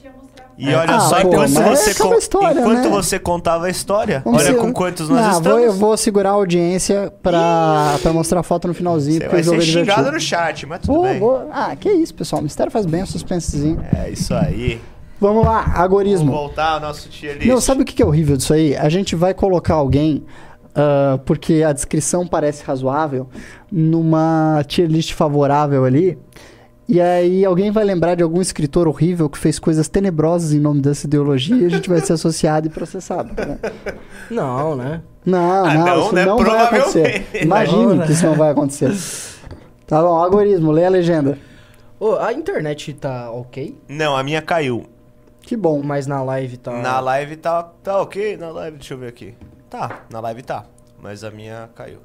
E É. olha Ah, só, pô, enquanto, você, é con- história, enquanto né? você contava a história, vamos olha ser- com quantos nós Não, estamos. Vou, eu vou segurar a audiência pra, pra mostrar a foto no finalzinho, Você vai ser xingado divertido. no chat, mas tudo Vou, bem. vou. Ah, que isso, pessoal. O mistério faz bem, o suspensezinho. É isso aí. Vamos lá, Vamos agorismo. voltar ao nosso tier list. Não, sabe o que é horrível disso aí? A gente vai colocar alguém, ah, porque a descrição parece razoável, numa tier list favorável ali. E aí alguém vai lembrar de algum escritor horrível que fez coisas tenebrosas em nome dessa ideologia e a gente vai ser associado e processado. Né? Não, né? Não, Ah, não, não, isso né? não vai acontecer. Imagine Não, né? que isso não vai acontecer. Tá bom, algoritmo, lê a legenda. Ô, a internet tá ok, Não, a minha caiu. Que bom. mas na live tá... Na live tá, tá ok, na live, deixa eu ver aqui. Tá, na live tá, mas a minha caiu.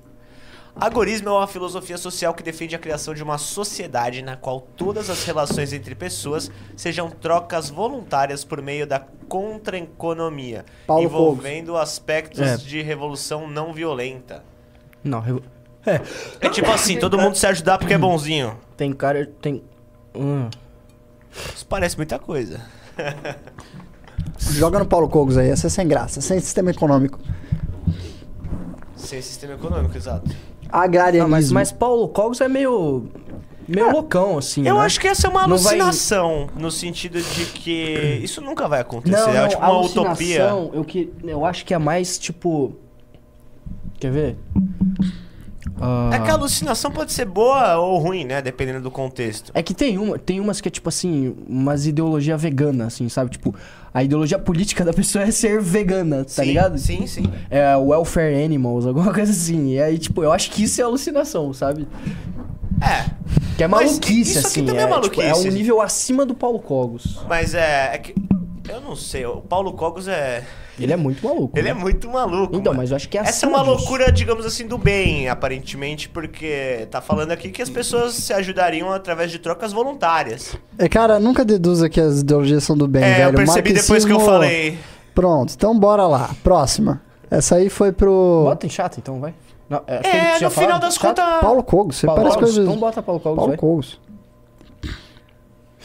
Agorismo é uma filosofia social que defende a criação de uma sociedade na qual todas as relações entre pessoas sejam trocas voluntárias por meio da contra-economia, Paulo envolvendo aspectos É. de revolução não violenta. Não, revo- é, É tipo assim, todo mundo se ajudar porque é bonzinho. tem cara... Tem... Hum. Isso parece muita coisa. Joga no Paulo Cogos aí, essa é sem graça, sem sistema econômico. Sem sistema econômico, exato. Agrarianismo. Não, mas, mas Paulo Cogos é meio... Meio loucão, assim, Eu né? acho que essa é uma Não vai- alucinação, no sentido de que isso nunca vai acontecer. Não, é não, tipo uma alucinação, utopia. Eu, que, eu acho que é mais, tipo... Quer ver? Ah, É que a alucinação pode ser boa ou ruim, né? Dependendo do contexto. É que tem, uma, tem umas que é tipo assim, umas ideologia vegana, assim, sabe? Tipo, a ideologia política da pessoa é ser vegana, tá sim, ligado? Sim, sim. É welfare animals, alguma coisa assim. E aí, tipo, eu acho que isso é alucinação, sabe? É. Que é maluquice, isso aqui assim. também é é, tipo, é maluquice. um nível acima do Paulo Cogos. Mas é, é que. Eu não sei, o Paulo Cogos é. Ele é muito maluco. Ele né? é muito maluco. Então, mano. mas eu acho que é Essa é uma disso. loucura, digamos assim, do bem, aparentemente, porque tá falando aqui que as pessoas se ajudariam através de trocas voluntárias. É, cara, nunca deduza que as ideologias são do bem, é, velho. eu percebi depois que eu falei. Pronto, então bora lá. Próxima. Essa aí foi pro Bota em chato, então, vai. Não, é, acho que ele tinha no final falado, das contas. Paulo Cogos. Você Paulo parece Cogos? coisa... Então bota Paulo Cogos, Paulo vai. Cogos.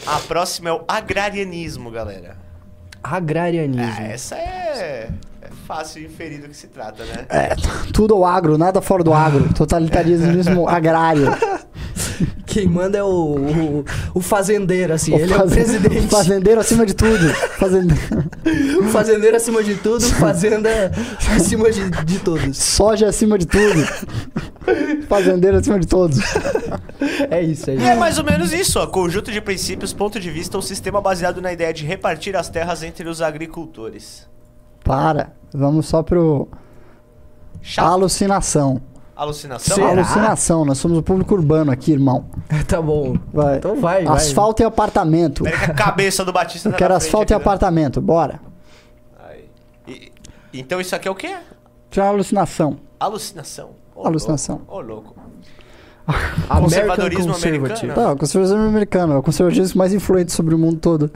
A próxima é o agrarianismo, galera. Agrarianismo. Ah, essa é, é fácil inferir do que se trata, né? É, tudo ao agro, nada fora do agro. Totalitarismo agrário. Quem manda é o, o, o fazendeiro, assim. ele é o presidente. Fazendeiro acima de tudo. Fazendeiro... O fazendeiro acima de tudo, fazenda acima de, de todos. Soja acima de tudo. Fazendeiro acima de todos. É isso, é E isso. é mais ou menos isso, ó. Conjunto de princípios, ponto de vista, um sistema baseado na ideia de repartir as terras entre os agricultores. Para. Vamos só pro... Chato. Alucinação. Alucinação? Será? Alucinação. Nós somos o público urbano aqui, irmão. Tá bom. Vai. Então vai, vai. Asfalto e apartamento. Que a cabeça do Batista Eu tá quero na frente asfalto e né? apartamento. Bora. Aí. E- então isso aqui é o quê? Tirar alucinação. Alucinação. Ô, Alucinação. louco, Ô, louco. American conservadorismo Conservative. americano. Tá, o conservadorismo americano. É o conservadorismo mais influente sobre o mundo todo.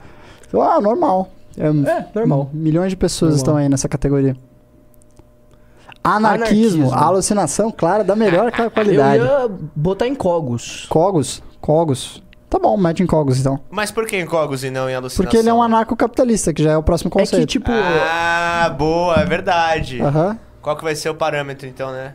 Ah, normal. É, É, normal. Milhões de pessoas Normal. estão aí nessa categoria. Anarquismo, Anarquismo. alucinação, claro, da melhor qualidade. Eu ia botar em Cogos. Cogos, Cogos. Tá bom, mete em Cogos então. Mas por que em Cogos e não em alucinação? Porque ele é um anarcocapitalista, que já é o próximo É que, conceito. tipo... Ah, boa, é verdade. Aham. Qual que vai ser o parâmetro então, né?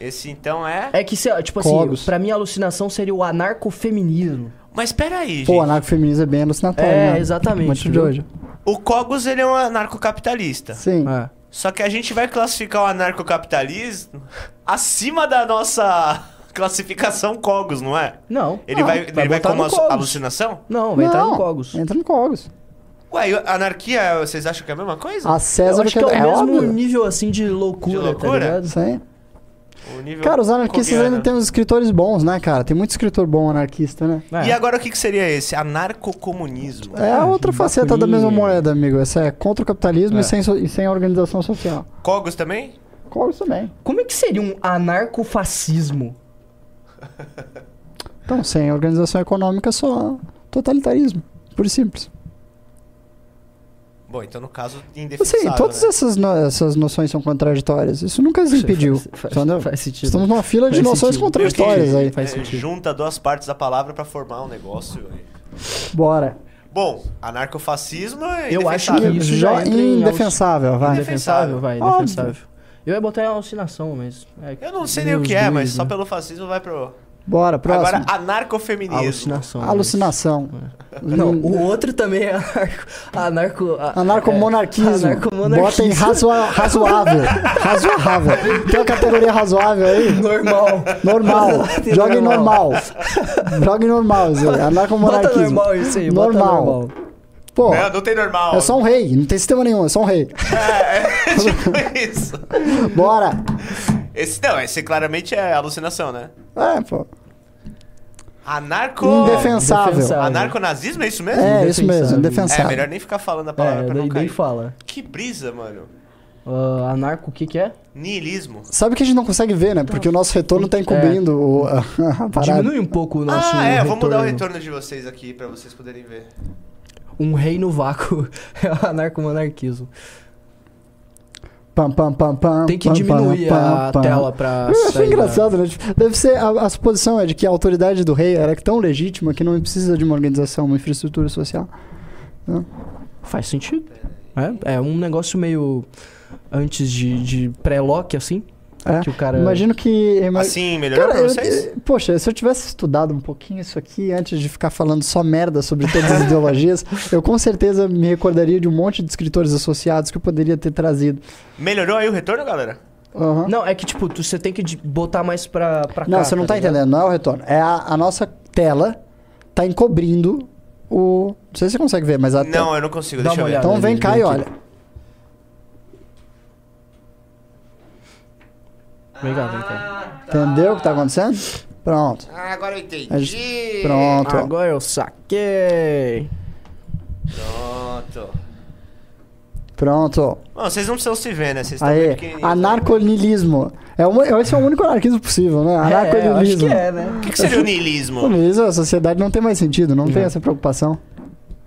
Esse então é... É que, se- tipo assim, Cogos. pra mim a alucinação seria o anarcofeminismo. Mas peraí, Pô, gente. anarcofeminismo é bem alucinatório, É, né? exatamente, Muito de viu? hoje. O Cogos, ele é um anarcocapitalista. Sim. É. Só que a gente vai classificar o anarcocapitalismo acima da nossa classificação Cogos, não é? Não. Ele Não, vai, ele vai como Cogos. alucinação? Não, vai entrar Não, no Cogos. Entra no Cogos. Ué, e anarquia, vocês acham que é a mesma coisa? A Eu César acho que é o mesmo óbvio. nível, assim, de loucura, De loucura? tá ligado? Sim. Cara, os anarquistas ainda têm uns escritores bons, né, cara? Tem muito escritor bom anarquista, né? É. E agora o que, que seria esse? Anarcocomunismo. É a outra faceta da mesma moeda, amigo. Essa é contra o capitalismo É. e, sem, so- e sem organização social. Cogos também? Cogos também. Como é que seria um anarcofascismo? Então, sem organização econômica, só totalitarismo. Por simples. Bom, então no caso, indefensável, Assim, todas né? essas, no- essas noções são contraditórias. Isso nunca se impediu. Faz, faz, entendeu? faz sentido. Estamos numa fila de Faz noções sentido. contraditórias aí. Faz É, sentido. junta duas partes da palavra pra formar um negócio. aí. Bora. Bom, anarcofascismo é Eu acho que isso Já em indefensável, vai. Indefensável, vai, indefensável. Eu ia botar em alucinação, mas. é, Eu não sei nem o que é, dois, mas só né? pelo fascismo vai pro. Bora, próximo. Agora, anarcofeminismo. Alucinação. Alucinação. Não, Hum, o outro também é anarco. Anarco. a- Anarcomonarquismo. é, anarcomonarquismo. Bota em razoa- razoável. razoável. Tem uma categoria razoável aí? Normal. Normal. Joga em normal. Joga em normal, Zé. Bota Anarcomonarquismo. normal isso aí, bota Normal. normal. Pô, Não, não tem normal. é só um rei. Não tem sistema nenhum, é só um rei. É, é tipo isso. Bora. Esse, não, esse claramente é alucinação, né? É, pô. Anarco... Indefensável. Indefensável. Anarconazismo, é isso mesmo? É, isso mesmo. Indefensável. É, Indefensável. melhor nem ficar falando a palavra É, pra não cair. fala. Que brisa, mano. Ah, anarco, o que que é? Niilismo. Sabe que a gente não consegue ver, né? Porque o nosso retorno tá encobrindo o, a, a parada. Diminui um pouco o nosso ah, é, vou mudar o retorno. retorno de vocês aqui pra vocês poderem ver. Um rei no vácuo é o anarcomonarquismo. Pam, pam, pam, pam, Tem que pam, diminuir pam, a pam. tela pra Eu achei sair da- engraçado, né? Tipo, Deve ser. A, a suposição é de que a autoridade do rei era tão legítima que não precisa de uma organização, uma infraestrutura social. Faz sentido. É, é um negócio meio antes de, de pré-lock, assim. É. Que o cara. Imagino que. Assim, melhorou Cara, pra vocês? eu- poxa, se eu tivesse estudado um pouquinho isso aqui antes de ficar falando só merda sobre todas as ideologias, eu com certeza me recordaria de um monte de escritores associados que eu poderia ter trazido. Melhorou aí o retorno, galera? Aham. Não, é que tipo, tu- você tem que botar mais pra, pra cá. Não, você não tá ligado? entendendo, não é o retorno. É a, a nossa tela tá encobrindo o. Não sei se você consegue ver, mas a tela. Não, eu não consigo, Dá deixa eu ver. olhada. Então vem cá e aqui. olha. Vem cá, vem cá. Entendeu o que tá acontecendo? Pronto. Ah, agora eu entendi. Gente- Pronto. Agora eu saquei. Pronto. Pronto. Bom, vocês não precisam se ver, né? Vocês estão Aí, anarconilismo. É um, esse é o único anarquismo possível, né? É, eu acho Anarconilismo. que é, né? O que, que seria o niilismo? Niilismo, a sociedade não tem mais sentido, não tem Não. essa preocupação.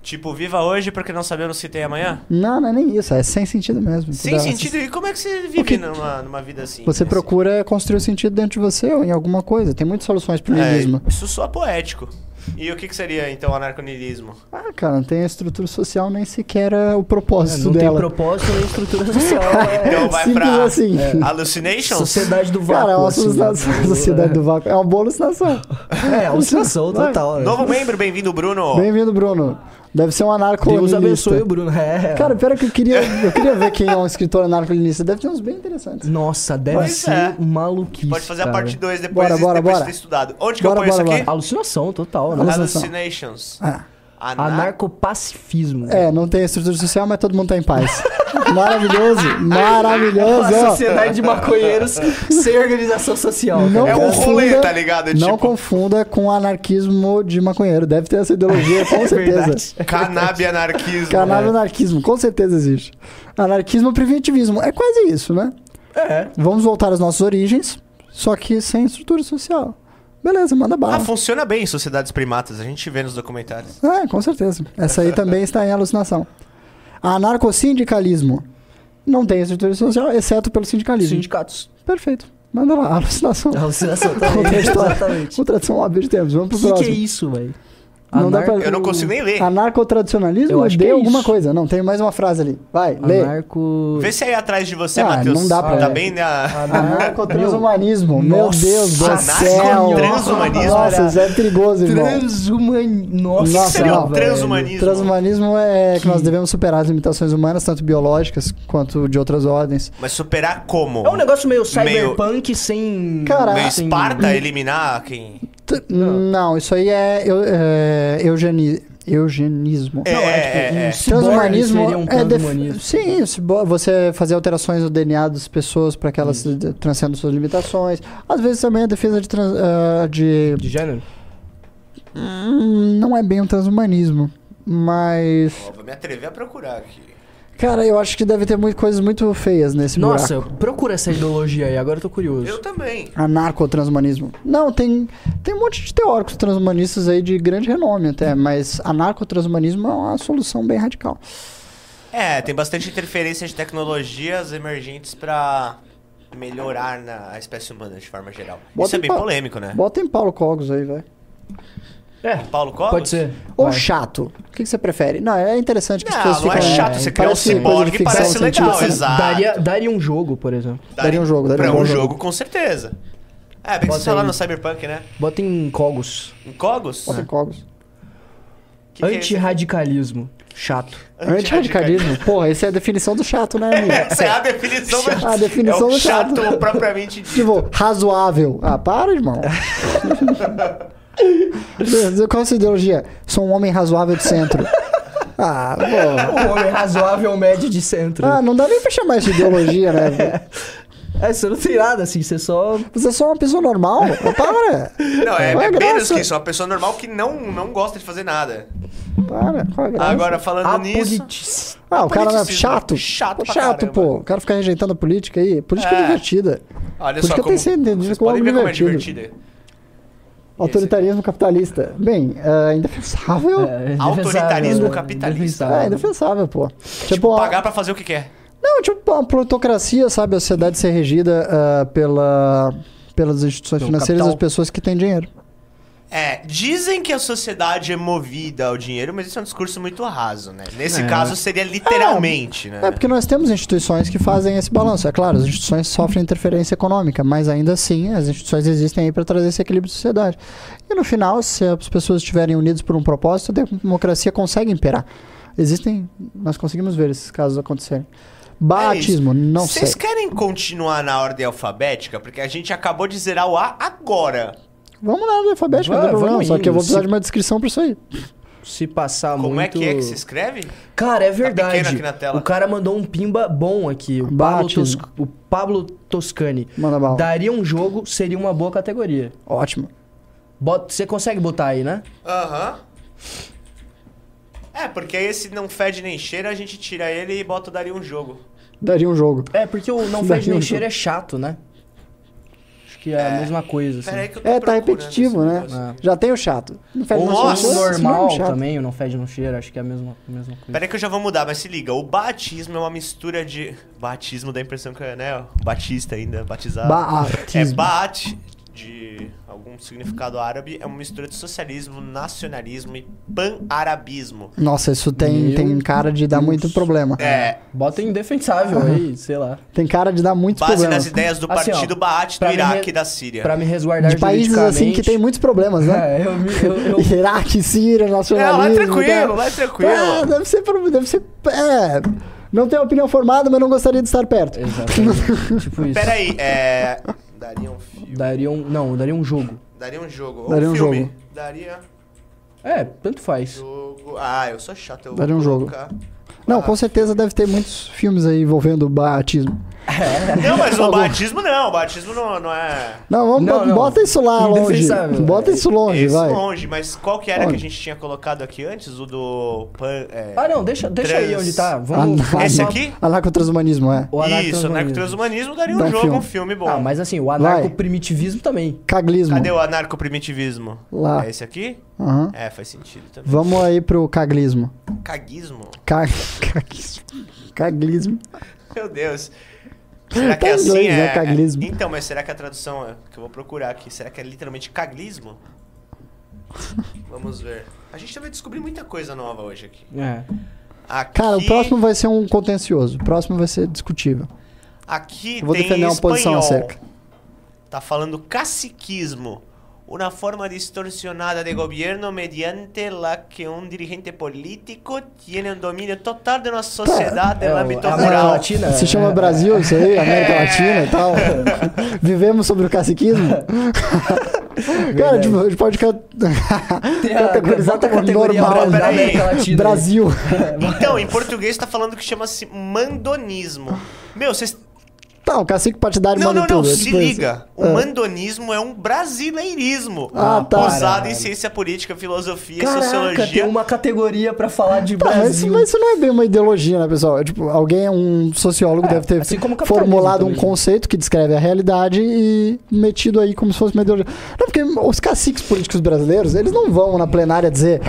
Tipo, viva hoje porque não sabemos se tem amanhã? Não, não é nem isso, é sem sentido mesmo. Sem Dá- sentido. E como é que você vive numa, numa vida assim? Você Assim? procura construir o sentido dentro de você ou em alguma coisa. Tem muitas soluções pro É, niilismo. isso soa poético. E o que, que seria, então, o anarconilismo? Ah, cara, não tem a estrutura social nem sequer é o É, propósito não tem dela. propósito nem estrutura social. é. Então vai Simples pra assim. Hallucinations? Sociedade do vácuo. Cara, é uma assim. alucinação. Sociedade do vácuo. É uma boa alucinação. É, alucinação Vai. total. né? Novo membro, bem-vindo, Bruno. Bem-vindo, Bruno. Deve ser um anarco Deus abençoe o Bruno. É. Cara, pior é que eu queria, eu queria ver quem é um escritor anarco-leninista. Deve ter uns bem interessantes. Nossa, deve Pois ser é. maluquice. Pode fazer a cara. parte 2 depois, Bora, bora, depois bora. de ter estudado. Onde que Bora, eu ponho bora, isso aqui? bora. Alucinação total, né? Alucinação. Hallucinations. Ah. Anar... Anarcopacifismo. É, não tem estrutura social, mas todo mundo tá em paz. Maravilhoso, maravilhoso. Uma sociedade de maconheiros sem organização social. Não É um confunda- rolê, tá ligado? Não tipo, confunda com anarquismo de maconheiro. Deve ter essa ideologia, com É certeza. verdade. canabi-anarquismo. Canal anarquismo, com certeza existe. Anarquismo primitivismo. É quase isso, né? É. Vamos voltar às nossas origens, só que sem estrutura social. Beleza, manda Ah, bala. funciona bem em sociedades primatas, a gente vê nos documentários. É, com certeza. Essa aí também está em alucinação. Anarcossindicalismo. Não tem estrutura social, exceto pelo sindicalismo. Sindicatos. Perfeito. Manda lá, alucinação. Alucinação história. Exatamente. Outra tradição óbvia de tempos. Vamos O pro que, que é próximo. isso, velho? Não dá pra- Eu não consigo nem ler. Anarcotradicionalismo Eu acho de que é alguma isso. coisa. Não, tem mais uma frase ali. Vai, lê. Anarco... Vê se aí atrás de você, Ah, Matheus. não dá pra Tá ler. bem na... Anarcotranshumanismo. Meu Deus do céu. anarcotranshumanismo. Nossa, isso é perigoso, irmão. Transhuman... Nossa, Nossa, seria o transhumanismo? Transhumanismo é que Que- nós devemos superar as limitações humanas, tanto biológicas quanto de outras ordens. Mas superar como? É um negócio meio cyberpunk sem... Cara, Meio sem... Esparta, eliminar quem... T- Não, isso aí é, eu, é eugeni- eugenismo. Não, é, tipo, É, é, um é. Transhumanismo seria um é def- transhumanismo. sim, você fazer alterações no DNA das pessoas para que elas se- transcendam suas limitações. Às vezes também a defesa de, trans- ah, de De gênero? Hum, não é bem um transhumanismo, mas Ó, vou me atrever a procurar aqui. Cara, eu acho que deve ter muito, coisas muito feias nesse Nossa, buraco. procura essa ideologia aí, agora eu tô curioso. Eu também. Anarcotranshumanismo. Não, tem, tem um monte de teóricos transhumanistas aí de grande renome até, mas anarcotranshumanismo é uma solução bem radical. É, tem bastante interferência de tecnologias emergentes pra melhorar na a espécie humana de forma geral. Bota Isso é em bem pa- polêmico, né? Bota em Paulo Cogos aí, vai. É, Paulo Cogos? pode ser. Ou Vai. chato. O que, você prefere? Não, é interessante que as Não, pessoas não é ficam... chato, você criar um parece coisa de ciborgue, parece legal, científica. exato. Daria, daria um jogo, por exemplo. Daria um jogo, daria pra um um jogo. jogo, com certeza. É, bem que você falar no Cyberpunk, né? Bota em Cogos. Em Cogos? Bota em Cogos. Que que é? Antirradicalismo. Chato. Antirradicalismo. Porra, essa é a definição do chato, né, amigo? Essa é a definição do A definição é do chato. chato propriamente dito. Tipo, razoável. Ah, para, irmão. Qual é a sua ideologia? Sou um homem razoável de centro. Ah, pô. Um homem razoável médio de centro. Ah, não dá nem pra chamar isso de ideologia, né? É, você não tem nada assim, você só. Você é só uma pessoa normal. Para. Não, é, é a menos que isso. É uma pessoa normal que não, não gosta de fazer nada. Para. Qual a graça? Agora, falando nisso... Apolitici- Ah, o cara é chato. Chato Pô, pra chato, pô. O cara fica rejeitando a política aí. Política é, É. divertida. Olha Por só como... tenho sido entendido Vocês como é divertido. divertida. Autoritarismo capitalista. Bem, é indefensável. É, É, Autoritarismo indefensável, capitalista. indefensável. indefensável, pô. Tipo, pagar pra fazer o que quer. Não, tipo, uma plutocracia, sabe? A sociedade ser regida ah, pela, pelas instituições Pelo financeiras capital. das pessoas que têm dinheiro. É, dizem que a sociedade é movida ao dinheiro, mas isso é um discurso muito raso, né? Nesse É. caso seria literalmente, né? É porque nós temos instituições que fazem esse balanço. É claro, as instituições sofrem interferência econômica, mas ainda assim as instituições existem aí para trazer esse equilíbrio de sociedade. E no final, se as pessoas estiverem unidas por um propósito, a democracia consegue imperar. Existem, nós conseguimos ver esses casos acontecerem. Batismo, não sei. Vocês querem continuar na ordem alfabética? Porque a gente acabou de zerar o A agora. Vamos lá no alfabeto, não tem problema. vamos Só que eu vou precisar Se- de uma descrição para isso aí. Se passar Como muito. é que é que se escreve? Cara, é pequeno verdade. aqui na tela. O cara mandou um pimba bom aqui. O Pablo. Tos- o Pablo Toscani. Manda bala. Daria um jogo, seria uma boa categoria. Ótimo. Bota- Você consegue botar aí, né? Aham. É, porque aí esse não fede nem cheira, a gente tira ele e bota o daria um jogo. Daria um jogo. É, porque o não Daria fede nem um cheiro é chato, né? Que é, a mesma coisa, assim. Pera aí que eu tô É, tá repetitivo, né? É. Já tem o chato. Não faz O mais nosso O sentido, esse normal é chato. também, o não fede não cheiro, acho que é a mesma, a mesma coisa. Pera aí que eu já vou mudar, mas se liga, o batismo é uma mistura de... Batismo dá a impressão que é, né, batista ainda, batizado. É Batismo. De algum significado árabe, é uma mistura de socialismo, nacionalismo e pan-arabismo. Nossa, isso tem, Meu tem cara de dar Deus. muito problema. É, Bota indefensável aí, sei lá. Tem cara de dar muitos base problemas. nas ideias do Assim, ó, partido Baat do pra me Iraque re- e da Síria. Pra me resguardar De países assim que tem muitos problemas, né? É, eu, eu, eu, Iraque, Síria, É, nacionalismo. lá é tranquilo, cara. lá é tranquilo. É, deve ser, deve ser, é, não tenho opinião formada, mas não gostaria de estar perto. Exatamente. tipo isso. Pera aí, é... Daria um filme. Daria um. Não, daria um jogo. Daria um jogo. Ou Daria um filme. jogo. Daria É, tanto faz. jogo. Ah, eu sou chato. Eu vou Daria um jogo. Não, com certeza deve ter muitos filmes aí envolvendo batismo. Não, mas o Algum. batismo não. O batismo não, não é. Não, vamos, Não, não. bota isso lá longe. Bota isso longe, Esse vai. longe, mas qual que era Onde? que a gente tinha colocado aqui antes? O do. Pan, é... Ah, não, deixa, deixa aí Trans- onde tá. Vamos. Esse aqui? Anarcotranshumanismo, é. O Isso, anarcotranshumanismo. anarcotranshumanismo daria um Dá um jogo, filme. um filme bom. Ah, mas assim, o anarcoprimitivismo também. Caglismo. Cadê o anarcoprimitivismo? Lá. É esse aqui? Aham. É, faz sentido também. Vamos aí pro caglismo. Caguismo? Ca... Caglismo. Caglismo. Meu Deus. Será que é em assim? inglês, é... né? Caglismo. Então, mas será que a tradução é. que eu vou procurar aqui? Será que é literalmente caglismo? Vamos ver. A gente vai descobrir muita coisa nova hoje aqui. É. aqui Cara, o próximo vai ser um contencioso. O próximo vai ser discutível. Aqui Eu vou defender uma posição espanhol. acerca. Tá falando caciquismo. Una forma distorsionada de gobierno mediante la que un dirigente político tiene un dominio total de una sociedad É, no o- ámbito a América rural. Latina. Se é- chama Brasil, isso aí, América É. Latina e tal. Vivemos sobre o caciquismo. Cara, tipo, a gente pode categorizar como categoria normal. Brasil. Então, em português tá falando que chama-se mandonismo. Meu, vocês. É, Tá, o cacique partidário Não, não, não, tudo. é se tipo liga. O Ah. mandonismo é um brasileirismo. Ah, tá. Usado Caralho. em ciência política, filosofia e Caraca, sociologia. tem uma categoria pra falar de Tá, mas, Brasil. mas isso não é bem uma ideologia, né, pessoal? É, tipo, alguém, um sociólogo, É, deve ter assim formulado um conceito que descreve a realidade e metido aí como se fosse uma ideologia. Não, porque os caciques políticos brasileiros, eles não vão na plenária dizer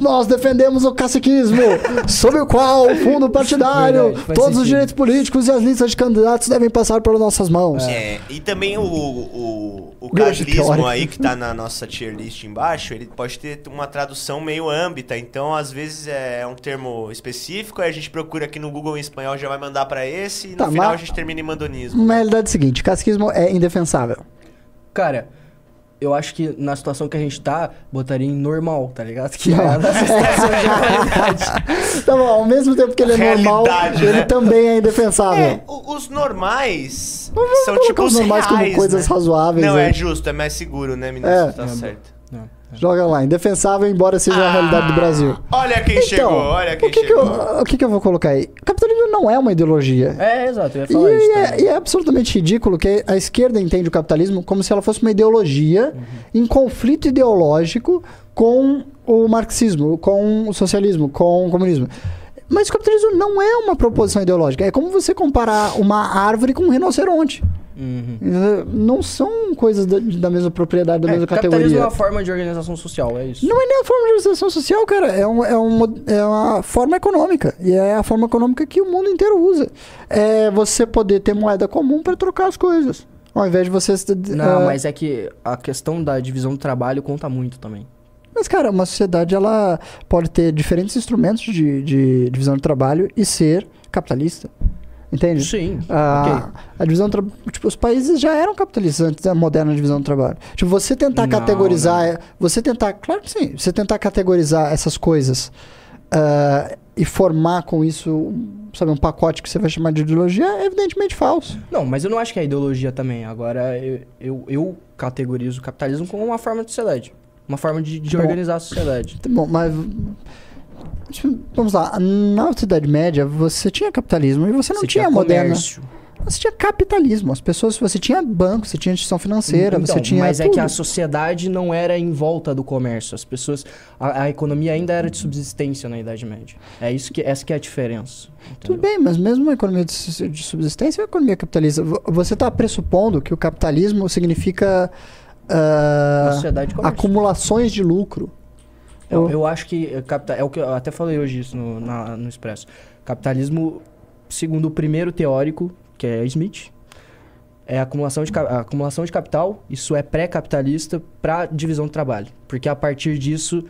nós defendemos o caciquismo, sob o qual o fundo partidário, Verdade, todos os sentido. direitos políticos e as listas de candidatos devem passar pelas nossas mãos. É, e também o, o, o carlismo aí que tá na nossa tier list embaixo, ele pode ter uma tradução meio âmbita. Então, às vezes é um termo específico, aí a gente procura aqui no Google em espanhol, já vai mandar pra esse, e no Tá, final mas- a gente termina em mandonismo. Na realidade é o seguinte, caciquismo é indefensável. Cara, eu acho que na situação que a gente tá, botaria em normal, tá ligado? Que é a nossa situação de realidade. Tá bom, ao mesmo tempo que ele é normal, Realidade, ele né? também é indefensável. É, o- os normais são tipo os os normais como reais, coisas né? razoáveis, Não, né? é justo, é mais seguro, né, menino? É. Tá certo. Joga lá, indefensável, embora seja a realidade do Brasil. Olha quem chegou, olha quem o que, que chegou. eu, o que, que eu vou colocar aí? O capitalismo não é uma ideologia. É, exato, eu ia E, falar isso. é, e é absolutamente ridículo que a esquerda entende o capitalismo como se ela fosse uma ideologia Uhum. em conflito ideológico com o marxismo, com o socialismo, com o comunismo. Mas o capitalismo não é uma proposição ideológica. É como você comparar uma árvore com um rinoceronte. Uhum. Não são coisas da, da mesma propriedade, da É, mesma capitalismo categoria. é uma forma de organização social, é isso. Não é nem a forma de organização social, cara. É, um, é, um, é uma forma econômica. E é a forma econômica que o mundo inteiro usa. É você poder ter moeda comum para trocar as coisas. Ao invés de você. Não, é, mas é que a questão da divisão do trabalho conta muito também. Mas, cara, uma sociedade ela pode ter diferentes instrumentos de, de divisão de trabalho e ser capitalista. Entende? Sim, A, a divisão tipo os países já eram capitalistas antes da moderna divisão do trabalho tipo você tentar Não, categorizar é, você tentar claro que sim você tentar categorizar essas coisas ah, e formar com isso sabe um pacote que você vai chamar de ideologia é evidentemente falso Não, mas eu não acho que é ideologia também. Agora, eu, eu, eu categorizo o capitalismo como uma forma de sociedade. Uma forma de, de organizar a sociedade. Bom mas vamos lá na Idade Média você tinha capitalismo e você não Você tinha, tinha moderna você tinha capitalismo as pessoas você tinha banco você tinha instituição financeira Então, você tinha mas é tudo. que a sociedade não era em volta do comércio. As pessoas. A, a economia ainda era de subsistência na Idade Média. É isso que, essa que é a diferença. Tudo entendeu? bem, mas mesmo uma economia de de subsistência é uma economia capitalista. Vo- Você está pressupondo que o capitalismo significa de comércio. acumulações de lucro. Eu, eu acho que capita- é o que eu até falei hoje isso no, na- no Expresso. Capitalismo, segundo o primeiro teórico, que é Smith, é acumulação de, acumulação de capital, isso é pré-capitalista para divisão do trabalho. Porque a partir disso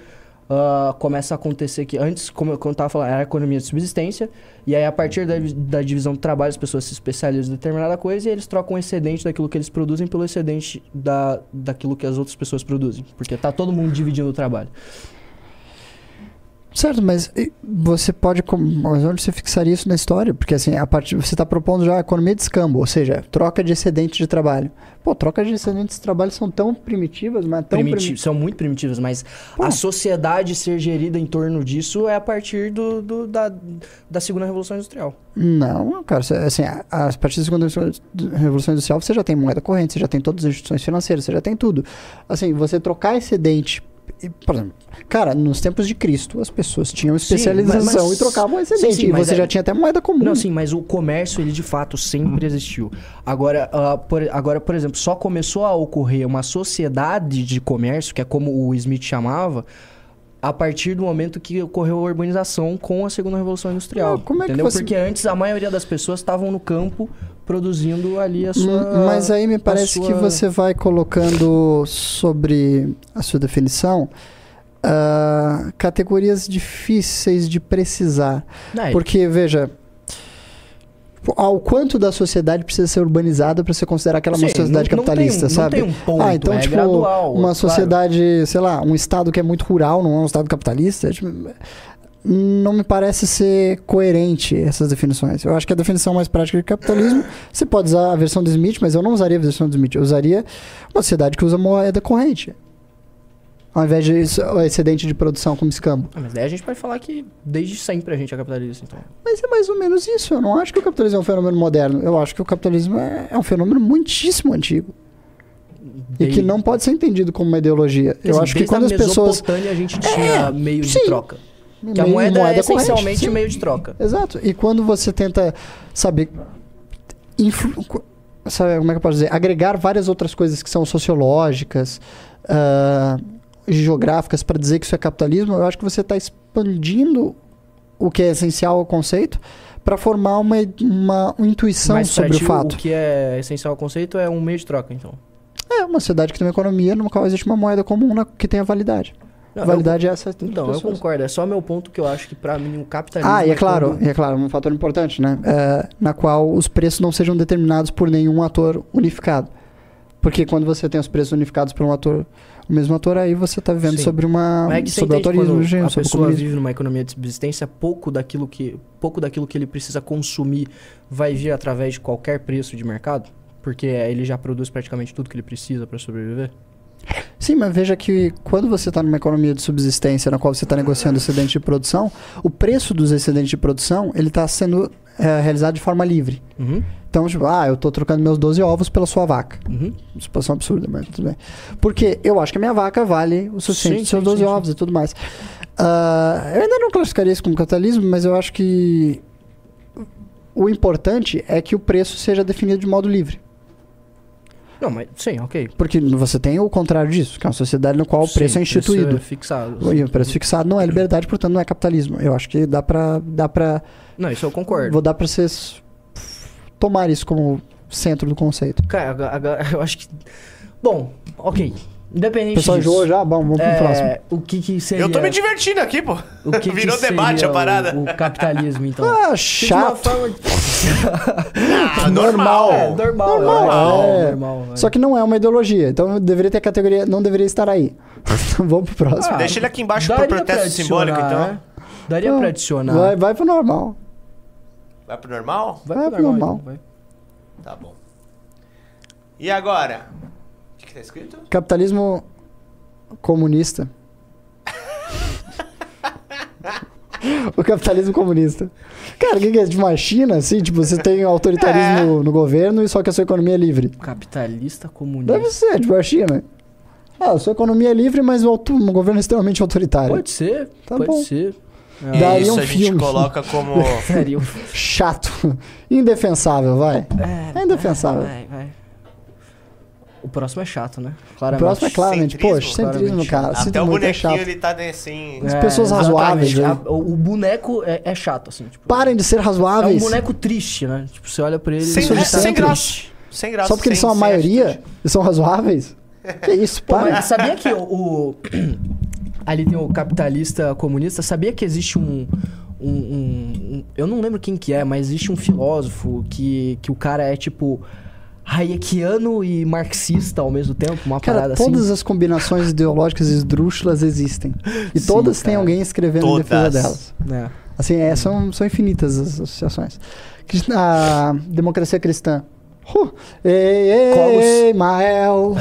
ah, começa a acontecer que antes, como eu, como eu tava falando, era economia de subsistência, e aí a partir da, da divisão do trabalho as pessoas se especializam em determinada coisa e eles trocam o excedente daquilo que eles produzem pelo excedente da, daquilo que as outras pessoas produzem. Porque tá todo mundo dividindo o trabalho. Certo, mas você pode. Mas onde você fixaria isso na história? Porque assim, a partir, você está propondo já a economia de escambo, ou seja, troca de excedente de trabalho. Pô, troca de excedentes de trabalho são tão primitivas, mas tão Primiti- primitivas. são muito primitivas, mas Pô. a sociedade ser gerida em torno disso é a partir do, do- da, da segunda revolução industrial. Não, cara, assim, a, a partir da segunda revolução industrial você já tem moeda corrente, você já tem todas as instituições financeiras, você já tem tudo. Assim, você trocar excedente, e, por exemplo, cara, nos tempos de Cristo as pessoas tinham Sim, especialização mas- e trocavam excedente, sim, sim, e você é- já tinha até moeda comum. Não, sim, mas o comércio, ele de fato sempre existiu. Agora, ah, por, agora, por exemplo, só começou a ocorrer uma sociedade de comércio, que é como o Smith chamava, a partir do momento que ocorreu a urbanização com a segunda revolução industrial. Ah, como é que entendeu? você- Porque antes a maioria das pessoas estavam no campo produzindo ali a sua. Hum, Mas aí me parece que sua- você vai colocando sobre a sua definição ah, categorias difíceis de precisar. É, Porque, veja, ao quanto da sociedade precisa ser urbanizada para você considerar aquela uma sim, sociedade não- não tem capitalista, um- sabe? Não tem um ponto, ah, então, é tipo, gradual. uma claro. sociedade, sei lá, um estado que é muito rural, não é um estado capitalista, tipo, não me parece ser coerente essas definições. Eu acho que a definição mais prática de capitalismo, você pode usar a versão do Smith, mas eu não usaria a versão do Smith, eu usaria uma sociedade que usa moeda corrente. Ao invés de o excedente de produção como escambo. Ah, mas daí a gente pode falar que desde sempre a gente é capitalista, então. Mas é mais ou menos isso. Eu não acho que o capitalismo é um fenômeno moderno. Eu acho que o capitalismo é, é um fenômeno muitíssimo antigo. E que não pode ser entendido como uma ideologia. Eu acho que desde quando a as pessoas. A gente tinha meio de sim. troca. Que a meio moeda, é essencialmente meio de troca. Exato. E quando você tenta, sabe, influ- sabe, como é que eu posso dizer? Agregar várias outras coisas que são sociológicas, ah, geográficas, para dizer que isso é capitalismo, eu acho que você está expandindo o que é essencial ao conceito para formar uma, uma, intuição Mas sobre ti, o fato. o que é essencial ao conceito é um meio de troca, então. É uma sociedade que tem uma economia no qual existe uma moeda comum na- que tenha validade. Não, validade é essa. eu, então, eu concordo. É só meu ponto que eu acho que pra mim o capitalismo... Ah, e é claro, quando- e é claro, um fator importante, né? É, na qual os preços não sejam determinados por nenhum ator unificado. Porque quando você tem os preços unificados por um ator, o mesmo ator, aí você está vivendo Sim. sobre uma Mas é que sobre autorismo, gente, a sobre pessoa comunismo. vive numa economia de subsistência, pouco daquilo, que, pouco daquilo que ele precisa consumir vai vir através de qualquer preço de mercado? Porque ele já produz praticamente tudo que ele precisa para sobreviver? Sim, mas veja que quando você está numa economia de subsistência na qual você está negociando excedente de produção, o preço dos excedentes de produção ele está sendo é, realizado de forma livre. Uhum, Então, tipo, ah, eu estou trocando meus 12 ovos pela sua vaca. uhum. Situação absurda, mas tudo bem. Porque eu acho que a minha vaca vale o suficiente Sim, dos seus sim, 12 sim, ovos e tudo mais. Ah, eu ainda não classificaria isso como capitalismo, mas eu acho que o importante é que o preço seja definido de modo livre. Não, mas sim, ok. Porque você tem o contrário disso, que é uma sociedade no qual o preço Sim, é instituído. é fixado. E o preço fixado não é liberdade, portanto não é capitalismo. Eu acho que dá pra. Dá pra Não, isso eu concordo. vou dar pra vocês tomar isso como centro do conceito. Cara, eu acho que... Bom, ok. O Independente pessoal disso. enjoou já? Bom, vamos pro é, próximo. O que que seria... Eu tô me divertindo aqui, pô. o que que Virou debate seria a parada. O, o capitalismo, então. Ah, chato. forma... Ah, normal. É, normal. Normal, é, é. normal, é. Só que não é uma ideologia. Então deveria ter a categoria. Não deveria estar aí. Então vamos pro próximo. Ah, Deixa ele aqui embaixo pro protesto simbólico, adicionar, então. Daria Não, pra adicionar. vai, vai pro normal. Vai pro normal? Vai vai pro pro normal. normal. então, vai. Tá bom. E agora? O que, que tá escrito? Capitalismo comunista. o capitalismo comunista. Cara, o que, que é? Tipo uma China, assim? Tipo, você tem autoritarismo no governo e só que a sua economia é livre. Capitalista comunista. Deve ser, tipo a China. Ah, a sua economia é livre, mas o, auto- o governo é extremamente autoritário. Pode ser, Tá pode bom. ser. E Daí é isso um a gente filme. coloca como. Daria um- Chato. Indefensável, vai. É indefensável. Vai, vai. O próximo é chato, né? O Claramente. próximo é claramente, Centrismo, poxa, centrismo, claramente. cara. Até o é bonequinho chato. ele tá assim. As pessoas razoáveis, exatamente. né? A- o, o boneco é, é chato, assim. Tipo, Parem de ser É um razoáveis. boneco triste, né? Tipo, você olha pra ele Sem, é, sem graça. Sem graça. Só porque eles sem- são a maioria e são razoáveis? Que isso, Pô, para. mas sabia que o, o- Ali tem o capitalista comunista. Sabia que existe um, um- um- um- Eu não lembro quem que é, mas existe um filósofo que, que o cara é tipo. Hayekiano e marxista ao mesmo tempo, uma Cara, parada todas assim. as combinações ideológicas esdrúxulas existem. E Sim, todas têm cara. alguém escrevendo em defesa Todas. delas. É. Assim, é, são, são infinitas as associações. A democracia cristã. Uh, ei, ei, ei, Mael,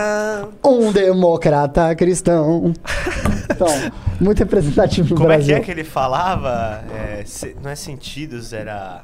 um democrata cristão. Então, muito representativo no Como é que Brasil. é que ele falava? É, se- não é sentidos, era.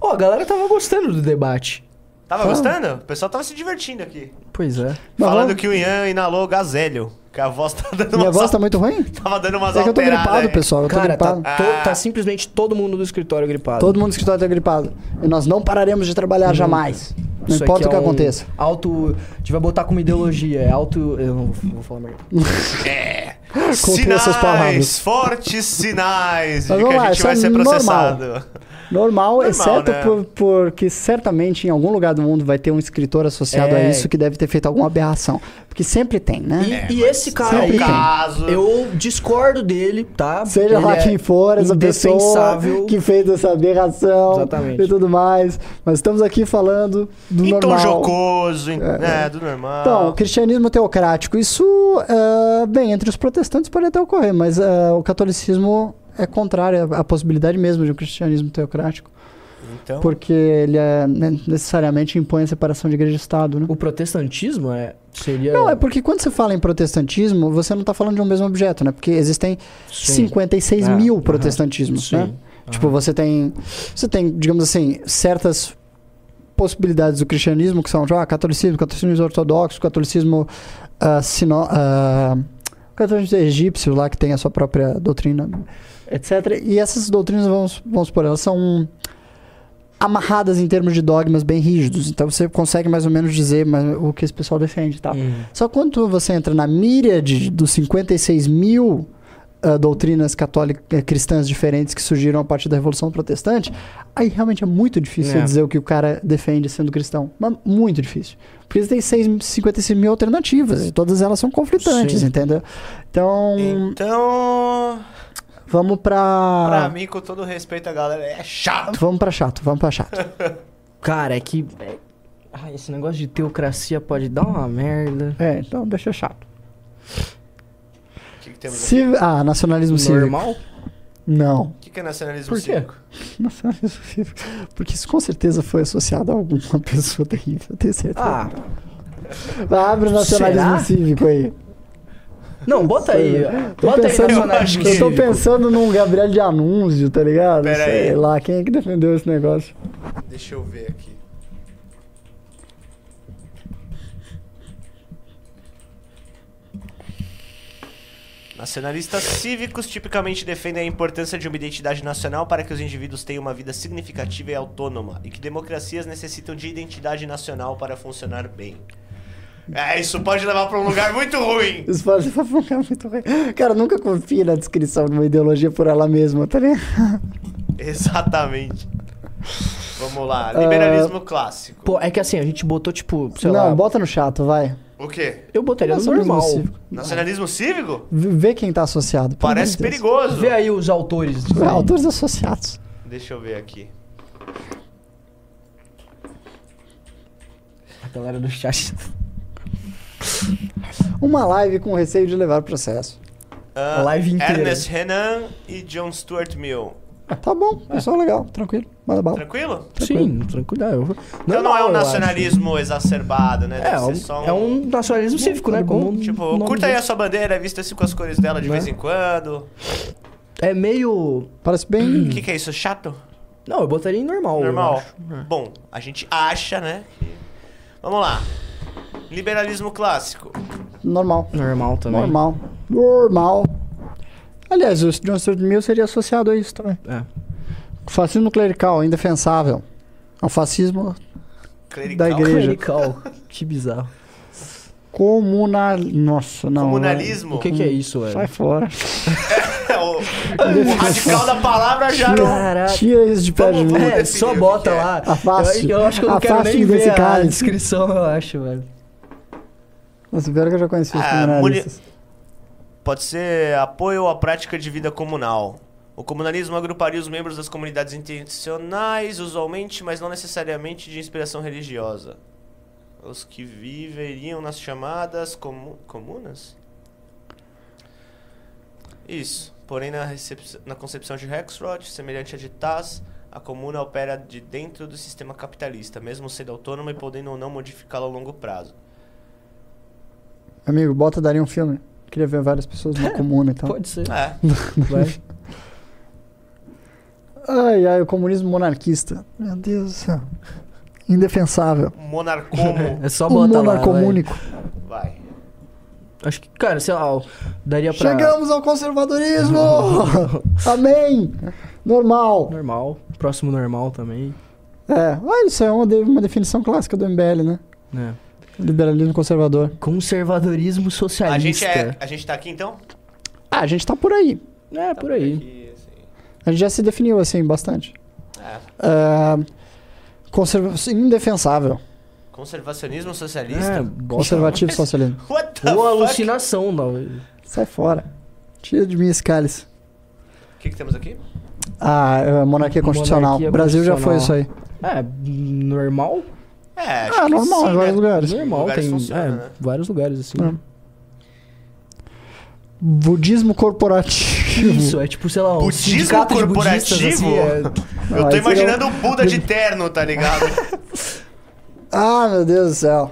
Ó, a galera tava gostando do debate. Tava Fala. gostando? O pessoal tava se divertindo aqui. Pois é. Falando vamos- que o Ian inalou gazélio. Que a voz tá dando Minha voz tá muito ruim? tava dando umas É que eu tô gripado, aí. pessoal. Eu tô Cara, tá, gripado. to- Ah. tá simplesmente todo mundo do escritório gripado. Todo mundo no escritório tá gripado. E nós não pararemos de trabalhar jamais. Não Isso importa o aqui que é um aconteça. Auto. A gente vai botar como ideologia. É auto. Eu não vou, vou falar merda. É. Sinais, fortes sinais Mas de que a gente vai é ser normal. processado. Normal, exceto né? por, porque certamente em algum lugar do mundo vai ter um escritor associado a É. isso que deve ter feito alguma aberração. Porque sempre tem, E, né? e esse cara aí. Caso. eu discordo dele, tá? Seja lá é quem for, essa pessoa que fez essa aberração Exatamente. e tudo mais. Mas estamos aqui falando do Em tom normal. jocoso, em- né, do normal. Então, cristianismo teocrático, isso, ah, bem, entre os protestantes pode até ocorrer, mas ah, o catolicismo é contrário à à possibilidade mesmo de um cristianismo teocrático. Então, Porque ele é, né, necessariamente impõe a separação de igreja e Estado, né? O protestantismo é, seria... Não, é porque quando você fala em protestantismo, você não está falando de um mesmo objeto, né? Porque existem Sim. 56 É, mil aham. protestantismos, Sim. né? Tipo, você tem, você tem, digamos assim, certas possibilidades do cristianismo que são, tipo, ah, catolicismo, catolicismo ortodoxo, catolicismo ah, sino, ah, catolicismo egípcio lá que tem a sua própria doutrina, etc. E essas doutrinas, vamos, vamos supor, elas são amarradas em termos de dogmas bem rígidos. Então você consegue mais ou menos dizer o que esse pessoal defende, e tal. Hum. Só quando você entra na míriade dos 56 mil ah, doutrinas católicas eh, cristãs diferentes que surgiram a partir da Revolução Protestante, aí realmente é muito difícil É. dizer o que o cara defende sendo cristão. Mas muito difícil. Porque tem seis, 56 mil alternativas e todas elas são conflitantes, Sim. entendeu? Então, então vamos pra. pra mim, com todo respeito à galera, é chato. Vamos pra chato, vamos pra chato. Cara, é que... é- Ah, esse negócio de teocracia pode dar uma merda. É, então deixa chato. O que, que? Civ... Ah, nacionalismo cívico. Normal? Não. O que, que é nacionalismo Por quê? cívico? Nacionalismo cívico. Porque isso com certeza foi associado a alguma pessoa terrível, eu tenho certeza. Ah, abre o nacionalismo será? cívico aí. Não, bota aí. Tô Bota aí pensando, nacionalismo eu tô cívico. pensando num Gabriel de Anúncio, tá ligado? Pera Sei aí. lá, quem é que defendeu esse negócio? Deixa eu ver aqui. Nacionalistas cívicos tipicamente defendem a importância de uma identidade nacional para que os indivíduos tenham uma vida significativa e autônoma, e que democracias necessitam de identidade nacional para funcionar bem. É, isso pode levar para um lugar muito ruim. Isso pode ficar muito ruim. Cara, nunca confie na descrição de uma ideologia por ela mesma, tá ligado? Exatamente. Vamos lá, liberalismo clássico. Pô, é que assim, a gente botou, tipo, sei Não, lá... bota no chato, vai. O quê? Eu botaria no Nacionalismo normal. cívico. Nacionalismo cívico? Vê quem tá associado. Parece Deus. perigoso. Vê aí os autores. Autores associados. Deixa eu ver aqui. A galera do chat. Uma live com receio de levar processo. Ah, Live inteira. Ernest Renan e John Stuart Mill. Tá bom, pessoal legal, tranquilo. Manda bala. Tranquilo? Sim, tranquilo. Eu... Então não é um acho. nacionalismo exacerbado, né? É, Deve é um, só é um nacionalismo cívico, né? Como Tipo, curta aí a sua bandeira, vista assim com as cores dela de Né? vez em quando. É meio... Parece bem. O que, que é isso? Chato? Não, eu botaria em normal. eu Normal. acho. É. Bom, a gente acha, né? Vamos lá. Liberalismo clássico. Normal. Normal também. Normal. Normal. Aliás, o John Stuart Mill seria associado a isso também. É. Fascismo clerical, indefensável. É um fascismo Clerical. Da igreja. Clerical. que bizarro. comunal. Nossa, não. Comunalismo. O que, que é isso, velho? Sai fora. É, o, o radical da palavra já não. Caraca. Tira isso de pé de mim. É, só o bota é. lá. Afaste- Eu, eu acho que eu não quero afaste nem desse ver a cálice. descrição, eu acho, velho. Nossa, pior que eu já conheci os Ah, comunalistas. Pode ser apoio à prática de vida comunal. O comunalismo agruparia os membros das comunidades intencionais, usualmente, mas não necessariamente de inspiração religiosa. Os que viveriam nas chamadas comu comunas? Isso. Porém, na, na concepção de Rexroth, semelhante à de Taz, a comuna opera de dentro do sistema capitalista, mesmo sendo autônoma e podendo ou não modificá-lo a longo prazo. Amigo, bota daria um filme. Queria ver várias pessoas numa comuna e tal. Pode ser. É. Vai. Ai, ai, o comunismo monarquista. Meu Deus do céu. Indefensável. Monarcomo. É só o botar lá, monarco vai. único. Vai. Acho que, cara, sei lá, daria pra... Chegamos ao conservadorismo! Amém! Normal. Normal. Próximo normal também. É, olha, isso é uma, de- uma definição clássica do MBL, né? né? Liberalismo conservador. Conservadorismo socialista. A gente, é, a gente tá aqui então? Ah, a gente tá por aí. É, por aí. Aqui, assim. A gente já se definiu assim bastante. É. Ah, conserva indefensável. Conservacionismo É, socialista? bota- Conservativo socialismo. What the Ou fuck? alucinação, não. Sai fora. Tira de mim esse cálice. O que, que temos aqui? Ah, é, monarquia constitucional. Monarquia Brasil já foi isso constitucional. aí. É, normal? É, acho Ah, que normal, sim, em vários né? lugares. Normal, lugares tem funciona, é, né? vários lugares assim. É. Budismo corporativo. Isso, é tipo, sei lá, um Budismo budistas, corporativo? assim, é, Eu Não, tô seria imaginando o Buda de terno, tá ligado? Ah, meu Deus do céu.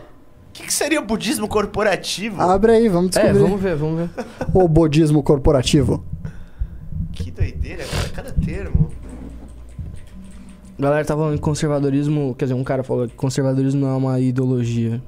O que, que seria o budismo corporativo? Abre aí, vamos É, descobrir. vamos ver, vamos ver. O bodismo corporativo. Que doideira, cara. Cada termo. A galera tá falando que conservadorismo. Quer dizer, um cara falou que conservadorismo não é uma ideologia.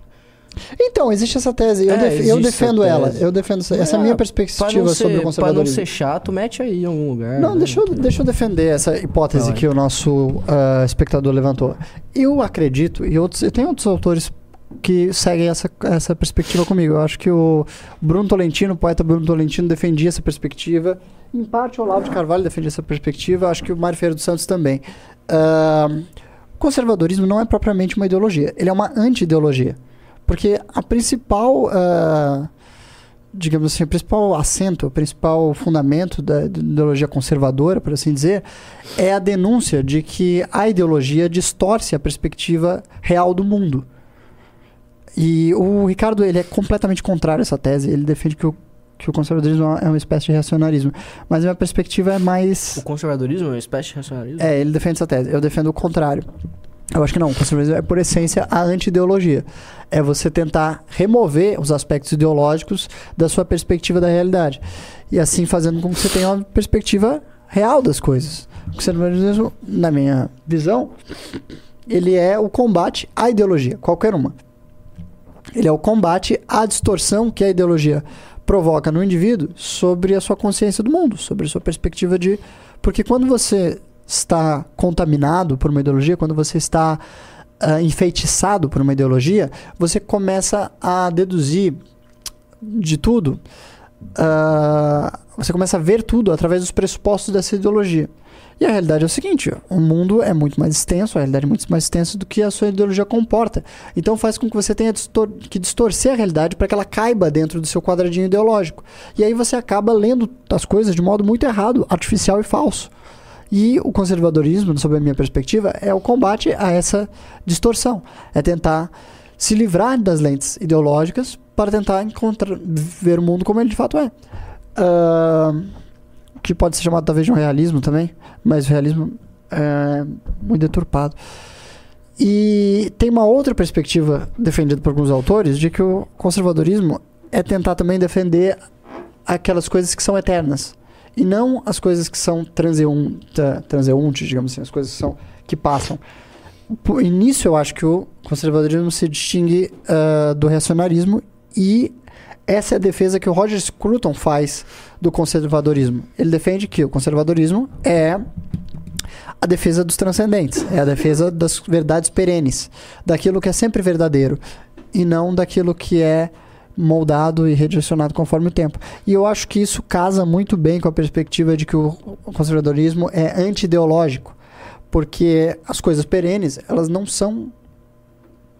Então, existe essa tese. Eu, É, def- eu defendo essa ela. Eu defendo essa, essa é a É, minha perspectiva não, sobre o ser, pra não conservadorismo. ser chato, mete aí em algum lugar. Não, né? deixa eu, deixa eu defender essa hipótese Vai. que o nosso ah, espectador levantou. Eu acredito, e outros, tenho outros autores que seguem essa, essa perspectiva comigo. Eu acho que o Bruno Tolentino, o poeta Bruno Tolentino, defendia essa perspectiva. Em parte, o Olavo de Carvalho defendia essa perspectiva. Eu acho que o Mário Ferreira dos Santos também. O conservadorismo não é propriamente uma ideologia, ele é uma anti-ideologia. Porque a principal. ah, digamos assim, o principal assento, o principal fundamento da da ideologia conservadora, por assim dizer, é a denúncia de que a ideologia distorce a perspectiva real do mundo. E o Ricardo, ele é completamente contrário a essa tese, ele defende que o, que o conservadorismo é uma espécie de reacionarismo. Mas a minha perspectiva é mais... O conservadorismo é uma espécie de racionalismo? É, ele defende essa tese, eu defendo o contrário. Eu acho que não, o conservadorismo é por essência a anti-ideologia. É você tentar remover os aspectos ideológicos da sua perspectiva da realidade. E assim fazendo com que você tenha uma perspectiva real das coisas. O conservadorismo, na minha visão, ele é o combate à ideologia, qualquer uma. Ele é o combate à distorção que a ideologia provoca no indivíduo sobre a sua consciência do mundo, sobre a sua perspectiva de. Porque quando você está contaminado por uma ideologia, quando você está ah, enfeitiçado por uma ideologia, você começa a deduzir de tudo. ah, você começa a ver tudo através dos pressupostos dessa ideologia. E a realidade é o seguinte: o mundo é muito mais extenso, a realidade é muito mais extensa do que a sua ideologia comporta. Então faz com que você tenha distor que distorcer a realidade para que ela caiba dentro do seu quadradinho ideológico. E aí você acaba lendo as coisas de modo muito errado, artificial e falso. E o conservadorismo, sob a minha perspectiva, é o combate a essa distorção. É tentar se livrar das lentes ideológicas para tentar encontrar, ver o mundo como ele de fato é. Ah, que pode ser chamado talvez de um realismo também, mas o realismo é muito deturpado. E tem uma outra perspectiva defendida por alguns autores de que o conservadorismo é tentar também defender aquelas coisas que são eternas e não as coisas que são transeuntes, digamos assim, as coisas que são que passam. Por início, eu acho que o conservadorismo se distingue ah, do reacionarismo e essa é a defesa que o Roger Scruton faz do conservadorismo. Ele defende que o conservadorismo é a defesa dos transcendentes, é a defesa das verdades perenes, daquilo que é sempre verdadeiro e não daquilo que é moldado e redirecionado conforme o tempo. E eu acho que isso casa muito bem com a perspectiva de que o conservadorismo é anti-ideológico, porque as coisas perenes, elas não são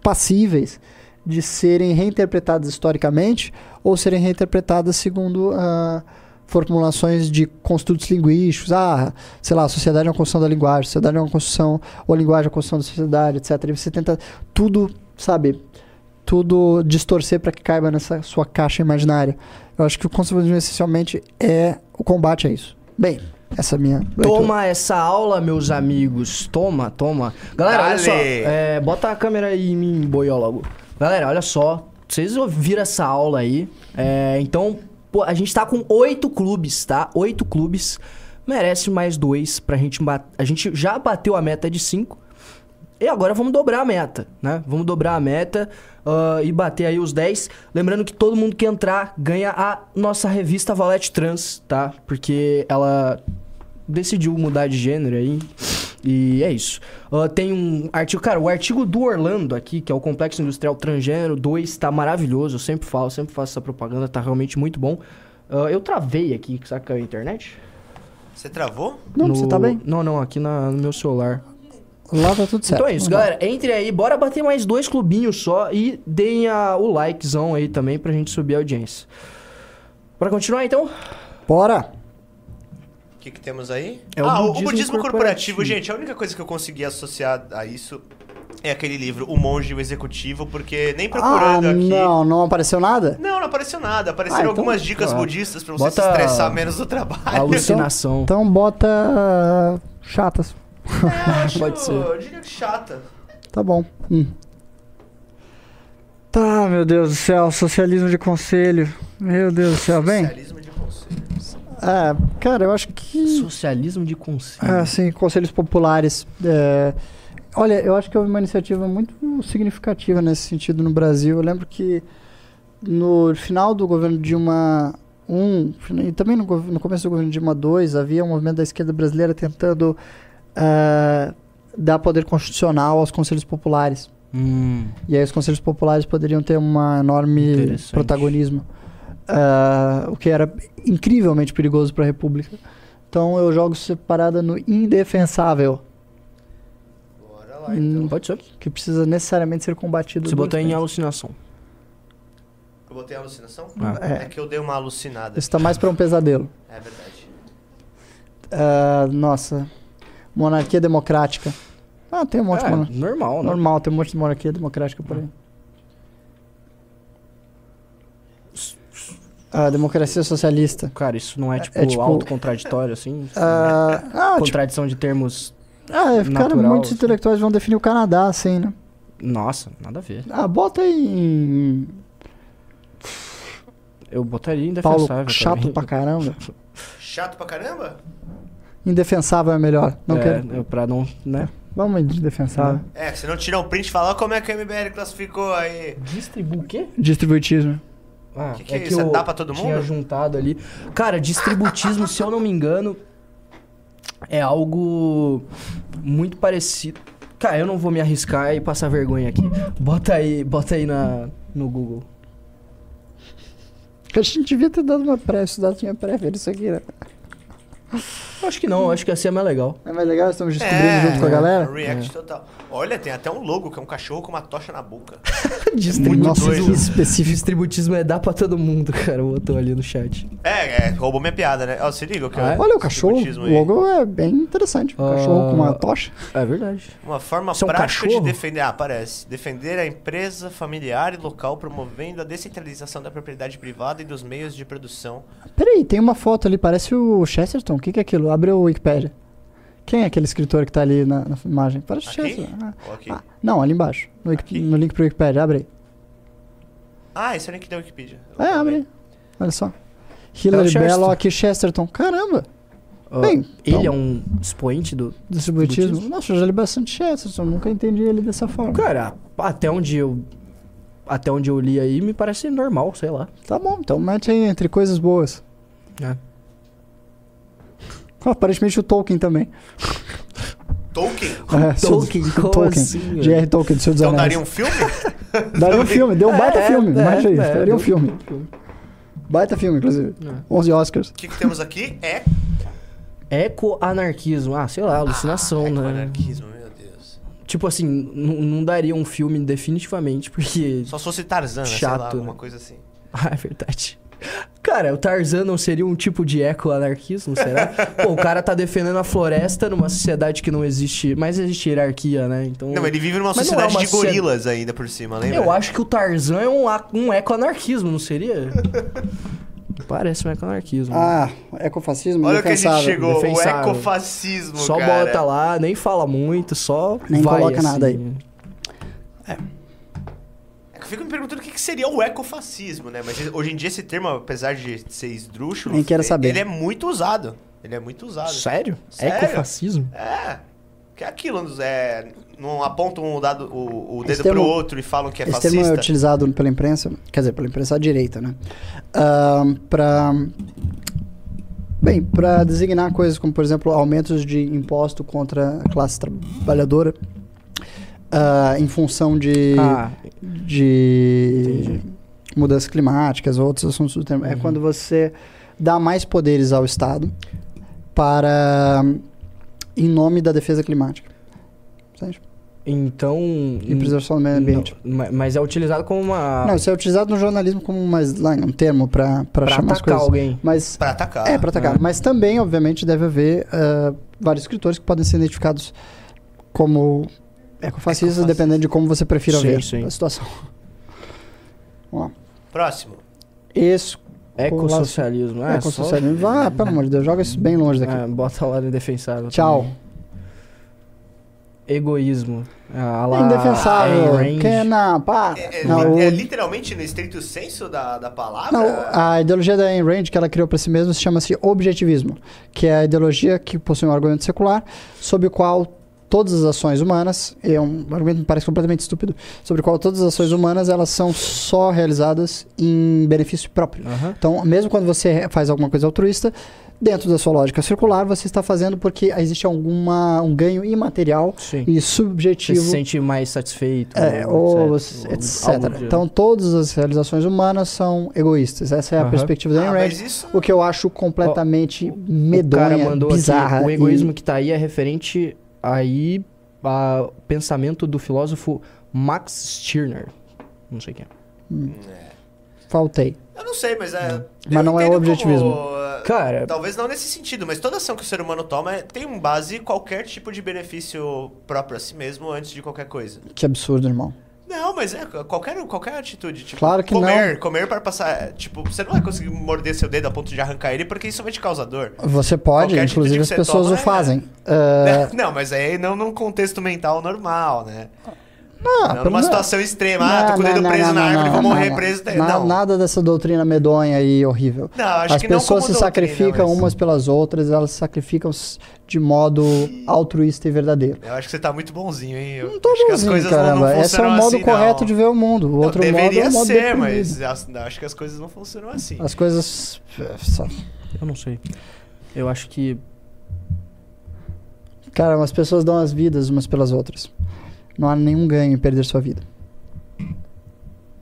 passíveis de serem reinterpretadas historicamente ou serem reinterpretadas segundo ah, formulações de construtos linguísticos. Ah, sei lá, a sociedade é uma construção da linguagem, a sociedade é uma construção, ou a linguagem é uma construção da sociedade, etc. E você tenta tudo, sabe, tudo distorcer para que caiba nessa sua caixa imaginária. Eu acho que o conservadorismo essencialmente é o combate a isso. Bem, essa é a minha. leitura. Toma essa aula, meus amigos. Toma, toma. Galera, olha Dale. só. é, bota a câmera aí em mim, boiólogo. Galera, olha só. Vocês ouviram essa aula aí. É, então, pô, a gente tá com oito clubes, tá? Oito clubes. Merece mais dois pra gente bater. A gente já bateu a meta de cinco. E agora vamos dobrar a meta, né? Vamos dobrar a meta ah, e bater aí os 10. Lembrando que todo mundo que entrar ganha a nossa revista Valete Trans, tá? Porque ela decidiu mudar de gênero aí. E é isso. Ah, tem um artigo, cara, o artigo do Orlando aqui, que é o Complexo Industrial Transgênero 2, tá maravilhoso. Eu sempre falo, sempre faço essa propaganda, tá realmente muito bom. Ah, eu travei aqui, sabe que é a internet? Você travou? Não, você tá bem. Não, não, aqui na- no meu celular. Lá tá tudo certo. Então é isso, Vamos lá. galera. Entre aí, bora bater mais dois clubinhos só e deem a- o likezão aí também pra gente subir a audiência. Bora continuar então? Bora! Que, que temos aí? É o ah, o budismo budismo corporativo. corporativo. Gente, a única coisa que eu consegui associar a isso é aquele livro, O Monge e o Executivo, porque nem Ah, procurando aqui. não, não apareceu nada? Não, não apareceu nada. Apareceram Ah, então, algumas dicas claro. budistas pra você Bota se estressar menos do trabalho. Alucinação. Então bota ah, chatas. É, eu acho, Pode ser. Eu diria que chata. Tá bom. Hum. Tá, meu Deus do céu, socialismo de conselho. Meu Deus do céu, bem. Socialismo de conselho. É, cara, eu acho que. Socialismo de conselho. Ah, sim, conselhos populares. É, Olha, eu acho que houve uma iniciativa muito significativa nesse sentido no Brasil. Eu lembro que no final do governo Dilma I, e também no, no começo do governo Dilma II, havia um movimento da esquerda brasileira tentando ah, dar poder constitucional aos conselhos populares. Hum, E aí os conselhos populares poderiam ter um enorme protagonismo. Ah, o que era incrivelmente perigoso para a República. Então eu jogo separada no indefensável, Bora lá, Hum, então. pode ser. que precisa necessariamente ser combatido. Você botou em alucinação. Eu botei alucinação? Ah. É. É. que eu dei uma alucinada. Isso tá mais para um pesadelo. É verdade. Ah, nossa, monarquia democrática. Ah, tem um monte de É, monarquia. normal, né? Normal, tem um monte de monarquia democrática por aí. Ah, democracia socialista. Cara, isso não é tipo, É tipo- autocontraditório, assim? Ah, ah, tipo, Contradição de termos. ah, é, cara, natural, muitos assim. intelectuais vão definir o Canadá assim, né? Nossa, nada a ver. Ah, bota aí em Eu botaria Paulo indefensável. chato também. pra caramba. Chato pra caramba? Indefensável é melhor. Não é, quero. é, Pra não, né? Vamos de indefensável. É, que você não tira um print e fala "Ó, como é que o MBL classificou aí. Distribui o quê? Distributismo. Ah, Que que é isso? É dar pra todo Tinha mundo? juntado ali. Cara, distributismo, se eu não me engano, é algo muito parecido. Cara, eu não vou me arriscar e passar vergonha aqui. Bota aí, bota aí na, no Google. A gente devia ter dado uma pré, estudado tinha prévia isso aqui, né? Eu acho que não, acho que assim é mais legal. É mais legal, estamos descobrindo É, junto com a galera. React total. Olha, tem até um logo que é um cachorro com uma tocha na boca. Que específico. Distributismo é dar pra todo mundo, cara. Botou ali no chat. É, é, roubou minha piada, né? Ó, se liga o que Ah, é? é Olha o cachorro, distributismo o logo é bem interessante. O Ah. cachorro com uma tocha. É verdade. Uma forma Isso é um prática de cachorro? defender. Ah, parece. Defender a empresa familiar e local, promovendo a descentralização da propriedade privada e dos meios de produção. Peraí, tem uma foto ali, parece o Chesterton. O que, que é aquilo? Abre o Wikipedia. Quem é aquele escritor que tá ali na, na imagem? O Aqui? Chesterton. Ah. Aqui. Ah, não, ali embaixo. No, Wiki- no link pro Wikipedia, abre aí. Ah, esse é o link da Wikipedia. É, abre aí. Olha só. Hillary Chesterton. Belloc e Chesterton. Caramba! Ó, Bem, ele então- é um expoente do. Distributismo. Distributismo? Nossa, eu já li bastante Chesterton. Nunca entendi ele dessa forma. Cara, até onde eu. Até onde eu li aí, me parece normal, sei lá. Tá bom, então mete aí entre coisas boas. É. Aparentemente o Tolkien também. Tolkien? É, Tolkien, como Tolkien. assim? J.R. Tolkien, do Senhor dos Então Anéis. daria um filme? Daria um filme, deu um baita É, filme. é, Imagina isso, é, daria um deu filme. Baita filme, inclusive. É. 11 Oscars. O que, que temos aqui é. Eco-anarquismo. Ah, sei lá, alucinação, ah, né? Anarquismo, meu Deus. Tipo assim, não daria um filme definitivamente, porque. Só se fosse Tarzan, né? sei Chato, lá, alguma né? coisa assim. Ah, é verdade. Cara, o Tarzan não seria um tipo de eco-anarquismo, será? Pô, o cara tá defendendo a floresta numa sociedade que não existe. Mas existe hierarquia, né? Então. Não, ele vive numa Mas é sociedade uma de gorilas ainda por cima, lembra? Eu acho que o Tarzan é um, um eco-anarquismo, não seria? Parece um eco-anarquismo. Ah, ecofascismo, Olha o que a gente chegou, o defensável. ecofascismo, só cara. bota lá, nem fala muito, só. Nem vai, coloca nada assim. É fico me perguntando o que seria o ecofascismo, né? Mas hoje em dia esse termo, apesar de ser esdrúxulo, Nem quero ele- saber. ele é muito usado. Ele é muito usado. Sério? Sério? Ecofascismo? É. Que é aquilo, é, não apontam o, dado, o, o Esse dedo termo- pro outro e falam que é Esse fascista. termo é utilizado pela imprensa, quer dizer, pela imprensa à direita, né? Ahn, pra... Bem, para designar coisas como, por exemplo, aumentos de imposto contra a classe trabalhadora ah, em função de, Ah, de entendi. mudanças climáticas, outros assuntos do tema. É Uhum. quando você dá mais poderes ao Estado para em nome da defesa climática. Entende? então. E preservação do meio ambiente. Não, ma- mas é utilizado como uma. Não, isso é utilizado no jornalismo como mais, lá, um termo para pra chamar as atacar coisas. alguém. Mas Pra atacar. é para atacar. Ah. Mas também, obviamente, deve haver ah, vários escritores que podem ser identificados como ecofascistas, Ecofascistas. dependendo de como você prefira Sim, ver sim. a situação. Vamos lá. Próximo. Esse Ecossocialismo. Ah, ecossocialismo. Ah, pelo amor de Deus, joga isso bem longe só... daqui. Ah, bota lá no defensável. Tchau. também. egoísmo. Ah, É lá, indefensável. Ayn Rand. Que não, pá. É, é não, li- é literalmente no estrito senso da, da palavra? Não, a ideologia da Ayn Rand que ela criou para si mesma se chama-se objetivismo, que é a ideologia que possui um argumento secular sobre o qual todas as ações humanas, é um argumento que me parece completamente estúpido, sobre o qual todas as ações humanas elas são só realizadas em benefício próprio. Aham. Então, mesmo quando você faz alguma coisa altruísta, dentro da sua lógica circular, você está fazendo porque existe alguma um ganho imaterial Sim. e Você subjetivo se sente mais satisfeito. é, ou etc. algo de- Então, todas as realizações humanas são egoístas. Essa é a Aham. perspectiva da Ayn Ah, isso... o que eu acho completamente O cara medonha, mandou bizarra. aqui, o e- egoísmo que tá aí é referente aí ao pensamento do filósofo Max Stirner. Não sei quem é. Faltei. Eu não sei, mas é... Mas eu não é o objetivismo. como, uh, Cara, Talvez não nesse sentido, mas toda ação que o ser humano toma é- tem um base qualquer tipo de benefício próprio a si mesmo antes de qualquer coisa. Que absurdo, irmão. Não, mas é qualquer, qualquer atitude. Tipo, Claro que comer, Comer para passar. Tipo, você não vai conseguir morder seu dedo a ponto de arrancar ele porque isso vai te causar dor. Você pode, Qualquer inclusive as pessoas toma o é- fazem. Ah, Não, mas aí não num contexto mental normal, né? Não, não numa situação extrema. Ah, tô com o Não, dedo não, preso não, na não, árvore, não, vou não, morrer não. preso. Não. Nada dessa doutrina medonha e horrível. Não, acho As que não pessoas se doutrina, sacrificam mas- umas pelas outras, elas se sacrificam de modo altruísta e verdadeiro. Eu acho que você tá muito bonzinho, hein? Eu Não tô acho que as bonzinho, coisas não- caramba. não Esse é o modo assim, correto não. de ver o mundo. O Não, outro modo deveria é o modo ser, deprimido. mas as- acho que as coisas não funcionam assim. As coisas. é, eu não sei. Eu acho que. Cara, as pessoas dão as vidas umas pelas outras. Não há nenhum ganho em perder sua vida.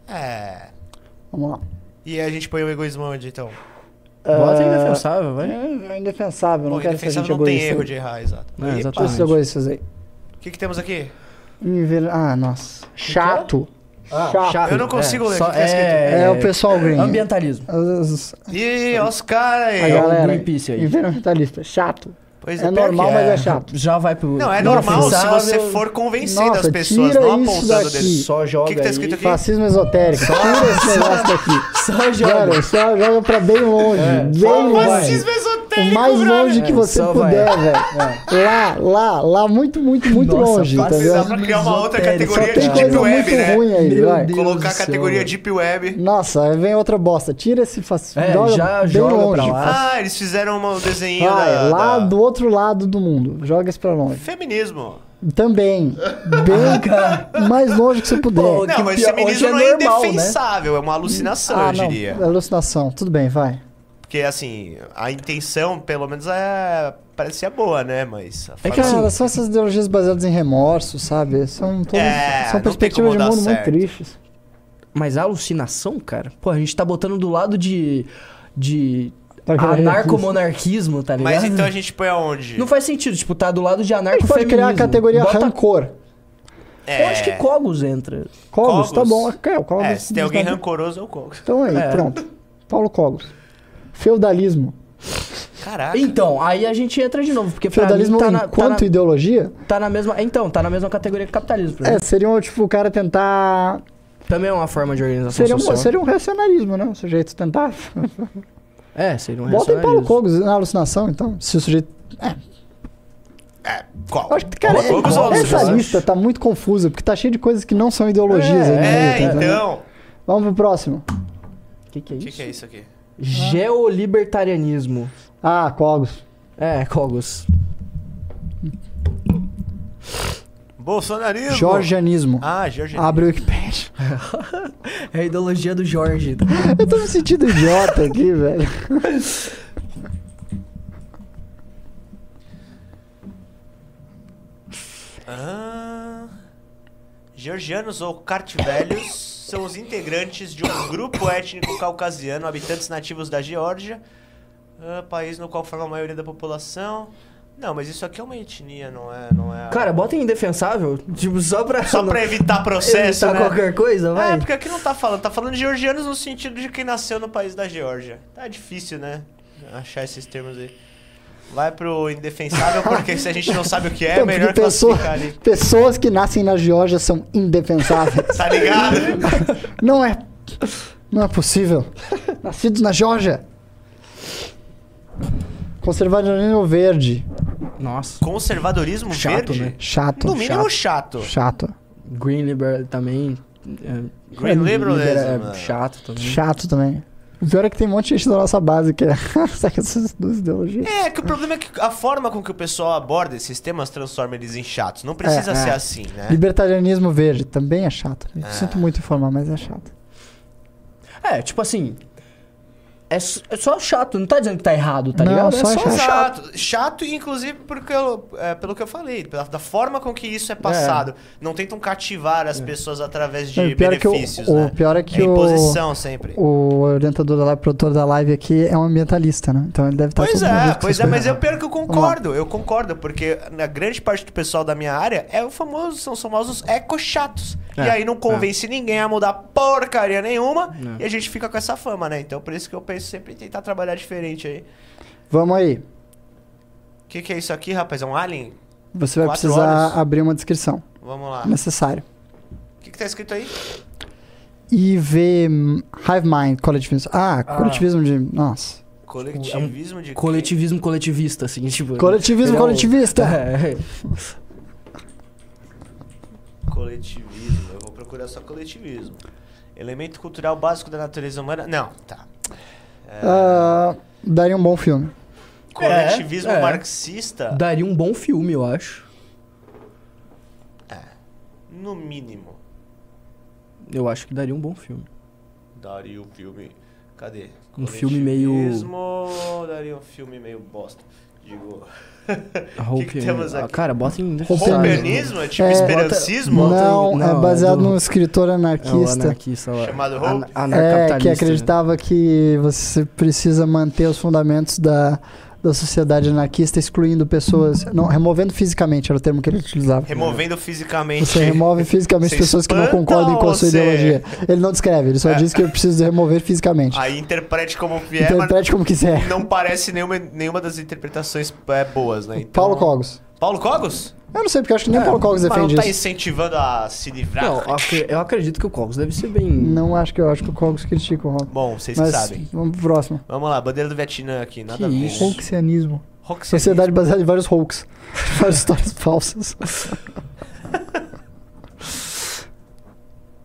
É. Vamos lá. E a gente põe o egoísmo onde, então? Bota Ah, indefensável, vai. É, é indefensável, não Bom, quero ser gente indefensável não tem erro de errar, exato. É, E- exatamente. Egoístas aí. O que, que temos aqui? Inver- Ah, nossa. Chato. Chato. Eu não consigo ler, Só- que que tá escrito? É, o pessoal green. Ambientalismo. Os- Ih, olha os caras A aí. É o galera. Greenpeace aí. Environmentalista. Chato. Pois É pior normal, mas é chato. Já vai pro. Não, é Nossa, normal se você for convencendo Nossa, as pessoas, tira não isso apontando o daqui. dedo. Só joga O que que tá aí. escrito aqui? Fascismo esotérico. Tira esse negócio daqui. Só joga. Cara, só joga pra bem longe. É, bem só longe. Fascismo O esotérico, mais brother. longe que É, você só puder, velho. Lá, lá, lá, muito, muito, muito Nossa, longe? Dá pra criar uma outra. Só categoria tem de coisa Deep muito Web, né? ruim aí, Meu vai. Deus. Colocar a categoria Deep Web. Nossa, aí vem outra bosta. Tira esse fascismo. É, joga já bem joga longe. pra lá. Ah, eles fizeram um desenho lá do outro lado do mundo. Joga isso pra longe. Feminismo. Também. Bem mais longe que você puder. Pô, Não, que mas pior- feminismo é não é normal, né? indefensável, é uma alucinação, ah, eu não. diria. Alucinação. Tudo bem, vai. Porque, assim, a intenção, pelo menos, é... parecia boa, né? Mas... a É que Cara, assim- são essas ideologias baseadas em remorso, sabe? São, todas, É, são perspectivas de mundo muito certo. tristes. Mas a alucinação, cara, pô, a gente tá botando do lado de. de. Criar anarcomonarquismo, tá ligado? Mas então a gente põe aonde? Não faz sentido, tipo, tá do lado de A gente pode criar a categoria Bota... rancor. É... Eu acho que Cogos entra. Cogos, tá Cogos. bom. É, o Cogos. É, se tem alguém tá- rancoroso, é o Cogos. Então aí, É. pronto. Paulo Cogos. Feudalismo. Caraca. Então, aí a gente entra de novo, porque Feudalismo mim tá na, tá, enquanto na, ideologia, tá na mesma. Então, tá na mesma categoria que capitalismo. é, seria um, tipo, o cara tentar... Também é uma forma de organização Seria um, social. seria um racionalismo, né? O sujeito tentar... É, seria um Bota em Paulo. Cogos na alucinação, então. Se o sujeito... É, qual? Eu acho que, cara, Paulo Cogos ou essa lista tá muito confusa, porque tá cheio de coisas que não são ideologias aí na É, entendeu? então... Vamos pro próximo. O que, que é O isso? que, que é isso aqui? Geolibertarianismo. Ah, Cogos. É, Cogos. Bolsonarismo. Jorgianismo. Ah, Jorge. Abre o Wikipedia. É a ideologia do Jorge. Eu tô me sentindo idiota aqui, velho. Ah, Georgianos ou cartvelhos são os integrantes de um grupo étnico caucasiano, habitantes nativos da Geórgia, ah, país no qual forma a maioria da população. Não, mas isso aqui é uma etnia, não é, não é. Cara, bota em indefensável, tipo, só pra... só pra evitar processo, evitar né? qualquer coisa, vai. É, porque aqui não tá falando, tá falando de georgianos no sentido de quem nasceu no país da Geórgia. Tá difícil, né? Achar esses termos aí. Vai pro indefensável, porque se a gente não sabe o que é, é Então, melhor pessoa- classificar ali. Pessoas que nascem na Geórgia são indefensáveis. Tá ligado? Não é. Não é possível. Nascidos na Geórgia. Conservadorismo verde. Nossa. Conservadorismo Chato, verde? né? Chato. No mínimo chato. Chato. Green Liberal também. é, Green liberalism, libera- né? é chato também. Chato também. O pior é que tem um monte de gente da nossa base que é. Sabe essas duas ideologias? É, que o problema é que a forma com que o pessoal aborda esses temas transforma eles em chatos. Não precisa É, ser é. assim, né? Libertarianismo verde também é chato. Eu Ah. Sinto muito informar, mas é chato. É, tipo assim. É, é só chato, não tá dizendo que tá errado, tá Não, ligado? só é é só chato. chato. Chato, chato, inclusive, porque eu- é, pelo que eu falei, pela, da forma com que isso é passado. Não tentam cativar as pessoas através de o é que o- benefícios, o né? pior é que é o- imposição sempre. O orientador da live, produtor da live aqui é um ambientalista, né? Então ele deve estar Pois todo é, pois é, mas eu pior que eu concordo, eu concordo, porque na grande parte do pessoal da minha área é o famoso, são os famosos eco-chatos. E É, aí não convence ninguém a mudar porcaria nenhuma É. e a gente fica com essa fama, né? Então por isso que eu penso sempre em tentar trabalhar diferente aí. Vamos aí. O que, que é isso aqui, rapaz? É um alien? Você vai Quatro precisar horas. abrir uma descrição. Vamos lá. Necessário. O que, que tá escrito aí? IV Hive Mind, coletivismo. Ah, coletivismo de. Nossa. Coletivismo de. Coletivismo coletivista, assim, tipo. Coletivismo é um- coletivista. É, Coletivismo. Eu vou procurar só coletivismo. Elemento cultural básico da natureza humana. Não, tá. Ah, daria um bom filme. Coletivismo é. marxista, daria um bom filme, eu acho. no mínimo. Eu acho que daria um bom filme. Daria um filme. Cadê? Um filme meio- Coletivismo, Daria um filme meio bosta. Digo. Hope, que temos ah, aqui? Cara, bota em? É tipo É, esperancismo? bota- Não, é não, baseado é do- num escritor É o anarquista. anarquista lá. Chamado Hope? É, anarcapitalista. que acreditava que você precisa manter os fundamentos da, da sociedade anarquista, excluindo pessoas. Não, removendo fisicamente era o termo que ele utilizava. Removendo fisicamente. Você remove fisicamente Você pessoas que não espanta concordem com a sua você- ideologia. Ele não descreve, ele só É. diz que eu preciso remover fisicamente. Aí interprete como vier, Interprete como quiser. não parece nenhuma, nenhuma das interpretações é, boas, né? Então- Paulo Cogos. Paulo Cogos? Eu não sei, porque eu acho que nem É, Paulo Cogos Mas não defende tá isso. incentivando a se livrar? Não, eu acre- eu acredito que o Cogos deve ser bem. Não acho que eu acho que o Cogos critica o rock. Bom, vocês Mas sabem. vamos pro próximo. Vamos lá, bandeira do Vietnã aqui, nada Que a ver. isso? Hoaxianismo. Sociedade baseada em vários hoax. várias histórias falsas.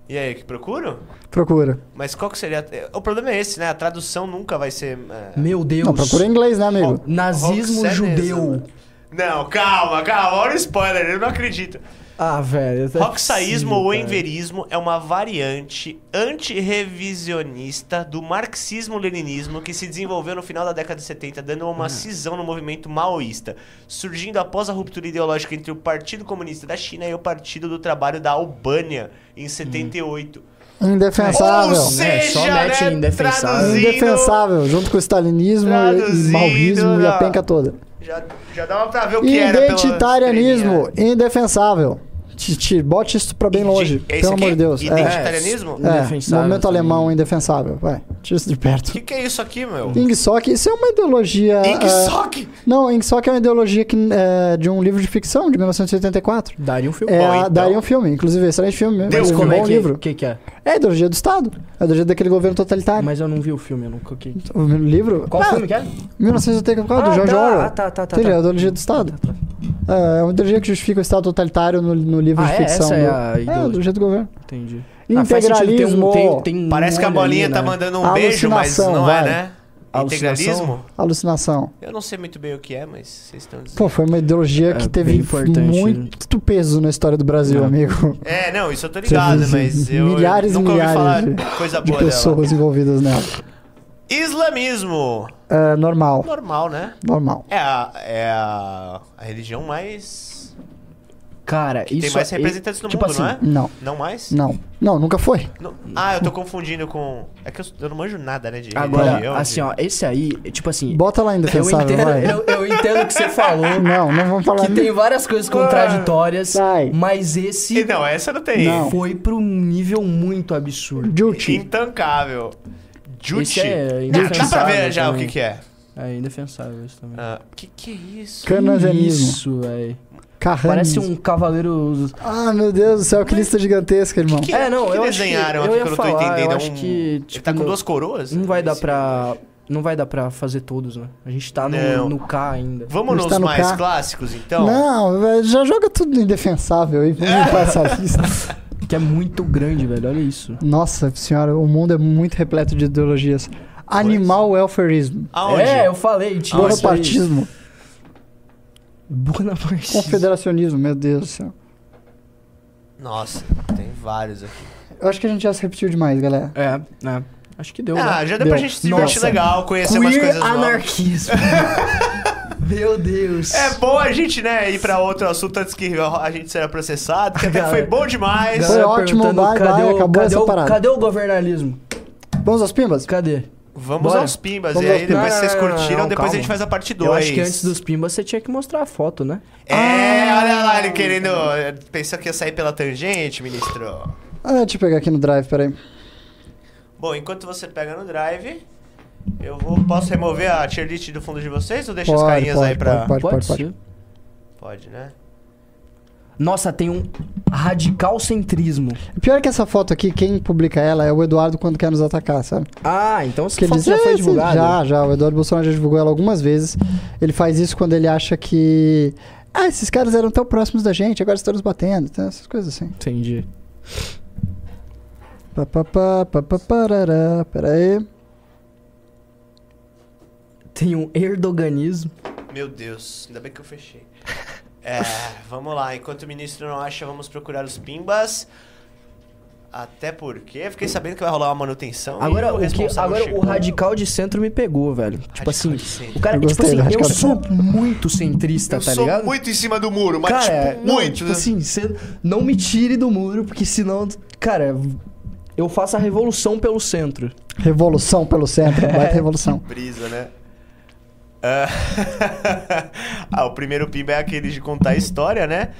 E aí, que procuro? Procura. Mas qual que seria... O problema é esse, né? A tradução nunca vai ser... é, Meu Deus. Não, procura em inglês, né, amigo? Nazismo judeu. Não, calma, calma. Olha o spoiler, eu não acredito. Ah, velho. é Roxaísmo ou enverismo é uma variante antirrevisionista do marxismo-leninismo que se desenvolveu no final da década de 70, dando uma cisão no movimento maoísta, surgindo após a ruptura ideológica entre o Partido Comunista da China e o Partido do Trabalho da Albânia, em 78. Indefensável. Ou É, seja, só mete né, indefensável. Indefensável, junto com o stalinismo e Traduzindo, maoísmo e a penca toda. Já, já dava pra ver o que era Identitarianismo, indefensável. Titi, bote isso pra bem longe, é pelo aqui? amor de Deus. É, Identitarianismo? É. é, Indefensável momento também. alemão indefensável. Vai, tira isso de O perto. que, que é isso aqui, meu? Ingsoc, isso é uma ideologia... é, Ingsoc? não, Ingsoc é uma ideologia que, é, de um livro de ficção de 1984. Daria um filme. É, Bom, então. daria um filme, inclusive, excelente filme. Deus, Mas um como é bom que, livro. que que é? É a ideologia do Estado. É a ideologia daquele governo totalitário. Mas eu não vi o filme, eu nunca... Que... O livro... Qual Ah, filme que é? 1984, do Ah, George tá, Orwell. ah, tá, tá, tá, Entende? tá. É a ideologia do Estado. É, é uma ideologia que justifica o Estado totalitário no, no livro Ah, de é? ficção. Essa do... é a É, ideologia. ideologia do governo. Entendi. Ah, faz sentido, tem um- Integralismo. tem- tem Parece que a bolinha ali, tá né? mandando um beijo, mas não é, vai. né? Alucinação? Integralismo? Alucinação. Eu não sei muito bem o que é, mas vocês estão dizendo. Pô, foi uma ideologia É, que teve importante, muito peso na história do Brasil, É. amigo. É, não, isso eu tô ligado, Teve mas eu milhares e milhares coisa De boa dela. pessoas envolvidas nela. Islamismo. É, normal. Normal, né? Normal. É a, é a, a religião mais... Cara, que isso... tem mais é- representantes no tipo mundo, assim, não é? Não. Não mais? Não. Não, nunca foi. Não- Ah, eu tô confundindo com... É que eu, eu não manjo nada, né, de Agora, religião. assim, de- ó, esse aí, tipo assim... Bota lá Eu indefensável, entendo, vai. eu, eu entendo o que você falou, Não, não vamos falar que tem várias coisas contraditórias, Vai. mas E esse Não, essa não tem. Não. foi pro um nível muito absurdo. Juti. Intancável. Juti. É Dá- pra ver já o também. que que é. É indefensável isso também. Ah, que que é isso? Canavianismo. Isso, velho. Parece um cavaleiro... Ah, meu Deus do céu, que lista gigantesca, irmão. Que- é, não, que eu acho que, desenharam eu ia que eu não tô falar, entendendo? Eu É acho um- que, Ele tipo, tá com não- duas coroas? não vai dar Esse- pra Não vai dar pra fazer todos, né? A gente tá no, no K ainda. Vamos nos tá no mais K. clássicos, então? Não, já joga tudo indefensável aí. Vamos limpar essa lista. Que é muito grande, velho. Olha isso. Nossa senhora, o mundo é muito repleto de ideologias. Animal welfareismo. Aonde? É, eu falei. Bonapartismo. Bonapartismo. Confederacionismo, meu Deus do céu. Nossa, tem vários aqui. Eu acho que a gente já se repetiu demais, galera. É, é. Acho que deu, Ah, né? já deu, Deu. pra gente se divertir Nossa. legal, conhecer umas Queer coisas novas. anarquismo. Meu Deus. É bom a gente, né, ir pra outro assunto antes que a gente seja processado, que até foi bom demais. Foi ótimo, vai, cadê vai, o- acabou cadê essa o- parada. Cadê o governalismo? Vamos aos pimbas? Cadê? Vamos Bora. aos pimbas, Vamos e aí depois vocês Não, não, não, curtiram, não, depois a calma. gente faz a parte 2. Eu acho que antes dos pimbas você tinha que mostrar a foto, né? É, olha lá, ele querendo... Pensou que ia sair pela tangente, ministro. Ah, deixa eu pegar aqui no drive, peraí. Bom, enquanto você pega no drive, eu vou, posso remover a tier list do fundo de vocês ou deixa as Pode, carinhas pode, aí pra... pode, pode, pode. ser. Pode, né? Nossa, tem um radical centrismo. O pior é que essa foto aqui, quem publica ela é o Eduardo quando quer nos atacar, sabe? Ah, então essa Porque ele foto já foi "É, divulgada? Já, já. O Eduardo Bolsonaro já divulgou ela algumas vezes. Ele faz isso quando ele acha que. Ah, esses caras eram tão próximos da gente, agora estão nos batendo. Então, essas coisas assim. Entendi. Pá, pá, pá, pá, pá, parará. Pera aí. Tem um erdoganismo. Meu Deus, ainda bem que eu fechei. É, vamos lá. Enquanto o ministro não acha, vamos procurar os pimbas. Até porque fiquei sabendo que vai rolar uma manutenção. e Agora, o, que, responsável agora o radical de centro me pegou, velho. Tipo Radical assim, de centro. o cara, Eu tipo assim, eu de sou muito centrista, Eu tá sou ligado? muito em cima do muro, mas cara, tipo, não, muito. tipo né? assim, cê não me tire do muro, porque senão, cara, eu faço a revolução pelo centro. Revolução pelo centro. Baita revolução. Brisa, né? Ah, o primeiro pimba é aquele de contar história, né?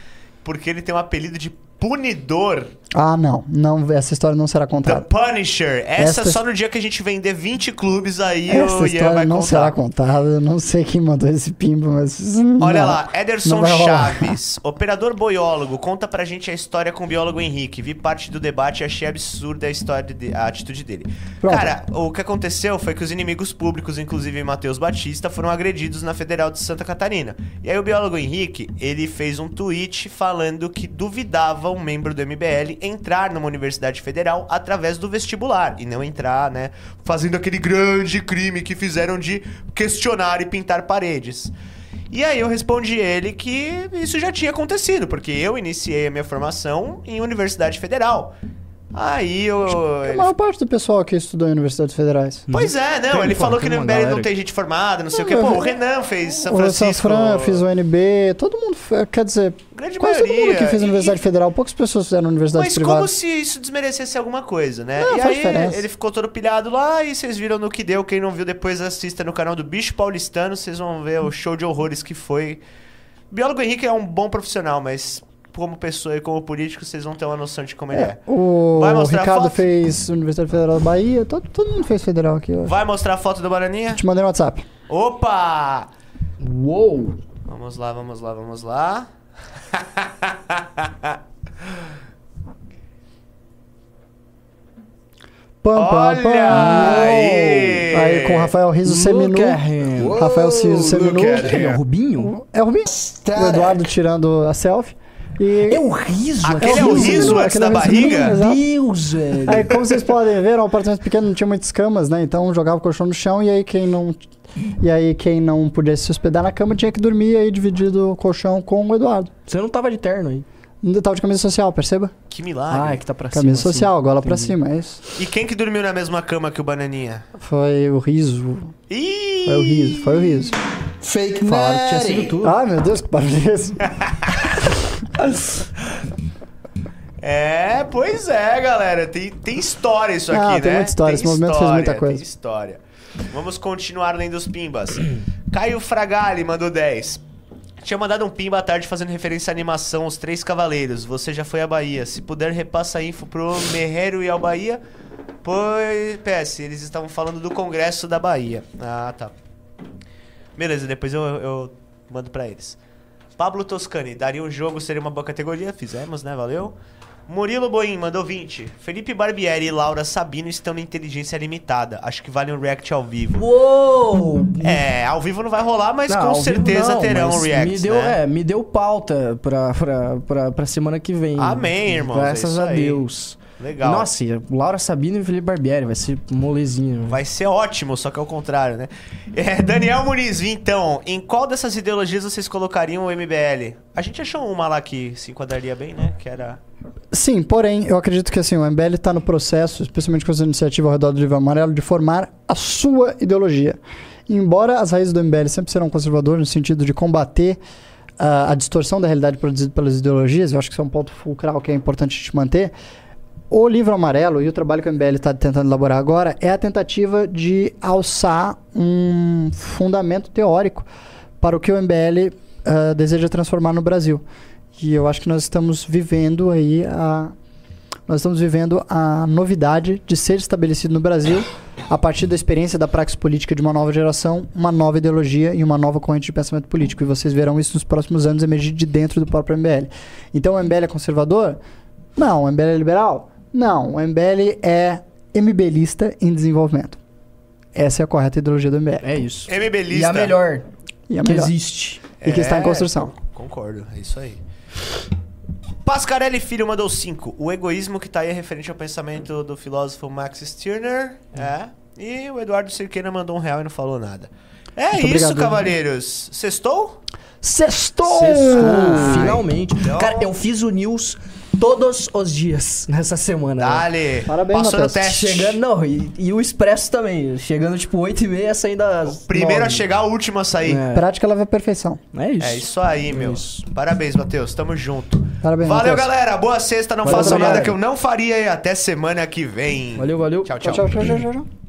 Porque ele tem um apelido de Punidor. Ah, não. não essa história não será The contada. Punisher. Essa, Essa- só no dia que a gente vender 20 clubes aí Essa o Ian história vai não contar. será contada. Eu não sei quem mandou esse pimba, mas. Olha não. lá, Ederson. Chaves, operador boiólogo, conta pra gente a história com o biólogo Henrique. Vi parte do debate e achei absurda a história de, a atitude dele. Pronto. Cara, o que aconteceu foi que os inimigos públicos, inclusive Matheus Batista, foram agredidos na Federal de Santa Catarina. E aí o biólogo Henrique, ele fez um tweet falando que duvidava um membro do MBL entrar numa universidade federal através do vestibular e não entrar, né, fazendo aquele grande crime que fizeram de questionar e pintar paredes. E aí eu respondi ele que isso já tinha acontecido, porque eu iniciei a minha formação em universidade federal. Aí eu. A ele- maior parte do pessoal que estudou em universidades federais. Pois é, não, Tem, ele falou que no MBL não tem gente formada, não sei o Não, que. Pô, eu- o Renan fez São o Francisco. Safran, eu fiz o UNB, todo mundo. Quer dizer, Grande quase todo maioria. mundo que fez E- Universidade Federal, poucas pessoas fizeram universidades Mas como privadas. se isso desmerecesse alguma coisa, né? Não, e faz aí diferença. ele ficou todo pilhado lá e vocês viram no que deu. Quem não viu depois assista no canal do Bicho Paulistano, vocês vão ver o show de horrores que foi. O biólogo Henrique é um bom profissional, mas como pessoa e como político, vocês vão ter uma noção de como ele é. O Vai mostrar a Ricardo foto? fez Universidade Federal da Bahia, todo, todo mundo fez federal aqui. Vai mostrar a foto do Bananinha? Te mandei no WhatsApp. Opa! Uou! Vamos lá, vamos lá, vamos lá. Pam, pam, Olha pam. aí! Aí com o Rafael Riso Seminu. Rafael Riso Seminu. É o Rubinho? É o Rubinho. O Eduardo tirando a selfie. E É o riso. Aquele é o riso antes da é o riso barriga? exato. Deus, velho. Aí, como vocês podem ver, era um apartamento pequeno, não tinha muitas camas, né? Então jogava o colchão no chão e aí quem não. E aí quem não podia se hospedar na cama tinha que dormir aí dividido o colchão com o Eduardo. Você não tava de terno aí. Ainda tava de camisa social, perceba? Que Ah, milagre. é que tá pra cima. Camisa assim. social, gola pra cima, é isso. E quem que dormiu na mesma cama que o Bananinha? Foi o riso. Ih! Foi o riso, foi o riso. Fake Falaram que tinha sido tu. Ai, meu Deus, que barulho é esse? É, pois é, galera. Tem, tem história isso aqui, Ah, né? tem muita história, esse movimento fez muita coisa. Tem história. Vamos continuar lendo os pimbas. Caio Fragali mandou 10. Tinha mandado um pimba à tarde fazendo referência à animação Os Três Cavaleiros. Você já foi à Bahia. Se puder, repassa a info pro Merreiro e ao Bahia. Pois, PS, eles estavam falando do Congresso da Bahia. Ah, tá. Beleza, depois eu, eu mando pra eles. Pablo Toscani, daria um jogo, seria uma boa categoria. Fizemos, né? Valeu. Murilo Boim mandou 20. Felipe Barbieri e Laura Sabino estão na inteligência limitada. Acho que vale um react ao vivo. Uou! É, ao vivo não vai rolar, mas Não, com certeza não, terão mas react. Me deu, né? é, me deu pauta pra, pra, pra, pra semana que vem. Amém, irmãos, é Graças isso a. Deus. Legal. Nossa, Laura Sabino e Felipe Barbieri, vai ser molezinho. Vai ser ótimo, só que é o contrário, né? É, Daniel Muniz, então, em qual dessas ideologias vocês colocariam o MBL? A gente achou uma lá que se enquadraria bem, né? Que era. Sim, porém, eu acredito que assim, o MBL está no processo, especialmente com essa iniciativa ao redor do livro amarelo, de formar a sua ideologia. Embora as raízes do MBL sempre serão conservadoras no sentido de combater ah, a distorção da realidade produzida pelas ideologias, eu acho que isso é um ponto fulcral que é importante a gente manter. O livro amarelo e o trabalho que o MBL está tentando elaborar agora é a tentativa de alçar um fundamento teórico para o que o MBL ah, deseja transformar no Brasil. E eu acho que nós estamos vivendo aí a nós estamos vivendo a novidade de ser estabelecido no Brasil a partir da experiência da praxis política de uma nova geração, uma nova ideologia e uma nova corrente de pensamento político. E vocês verão isso nos próximos anos emergir de dentro do próprio MBL. Então o MBL é conservador? Não. O MBL é liberal? Não. O MBL é MBLista em desenvolvimento. Essa é a correta ideologia do MBL. É isso. MBLista. E a melhor E a que melhor. existe. E que está em É, construção. Concordo, é isso aí. Pascarelli Filho mandou 5. O egoísmo que tá aí é referente ao pensamento do filósofo Max Stirner. É. E o Eduardo Cirqueira mandou um real e não falou nada. É Muito isso, obrigado. cavaleiros. Sextou? Sextou! Sextou, finalmente. Então- Cara, eu fiz o news todos os dias nessa semana. né? Dale. Parabéns, Passou no Matheus. teste. Chegando, não, e, e o Expresso também. Chegando tipo 8 e meia, saindo às Primeiro a nove. chegar, o último a sair. É. Prática leva à perfeição. É isso. É isso aí, meu. isso. Parabéns, Matheus. Tamo junto. Parabéns, Valeu, Matheus. galera. Boa sexta. Não Valeu, façam nada que eu não faria e até semana que vem. Valeu, valeu. Tchau, Tchau, tchau, tchau, tchau, tchau.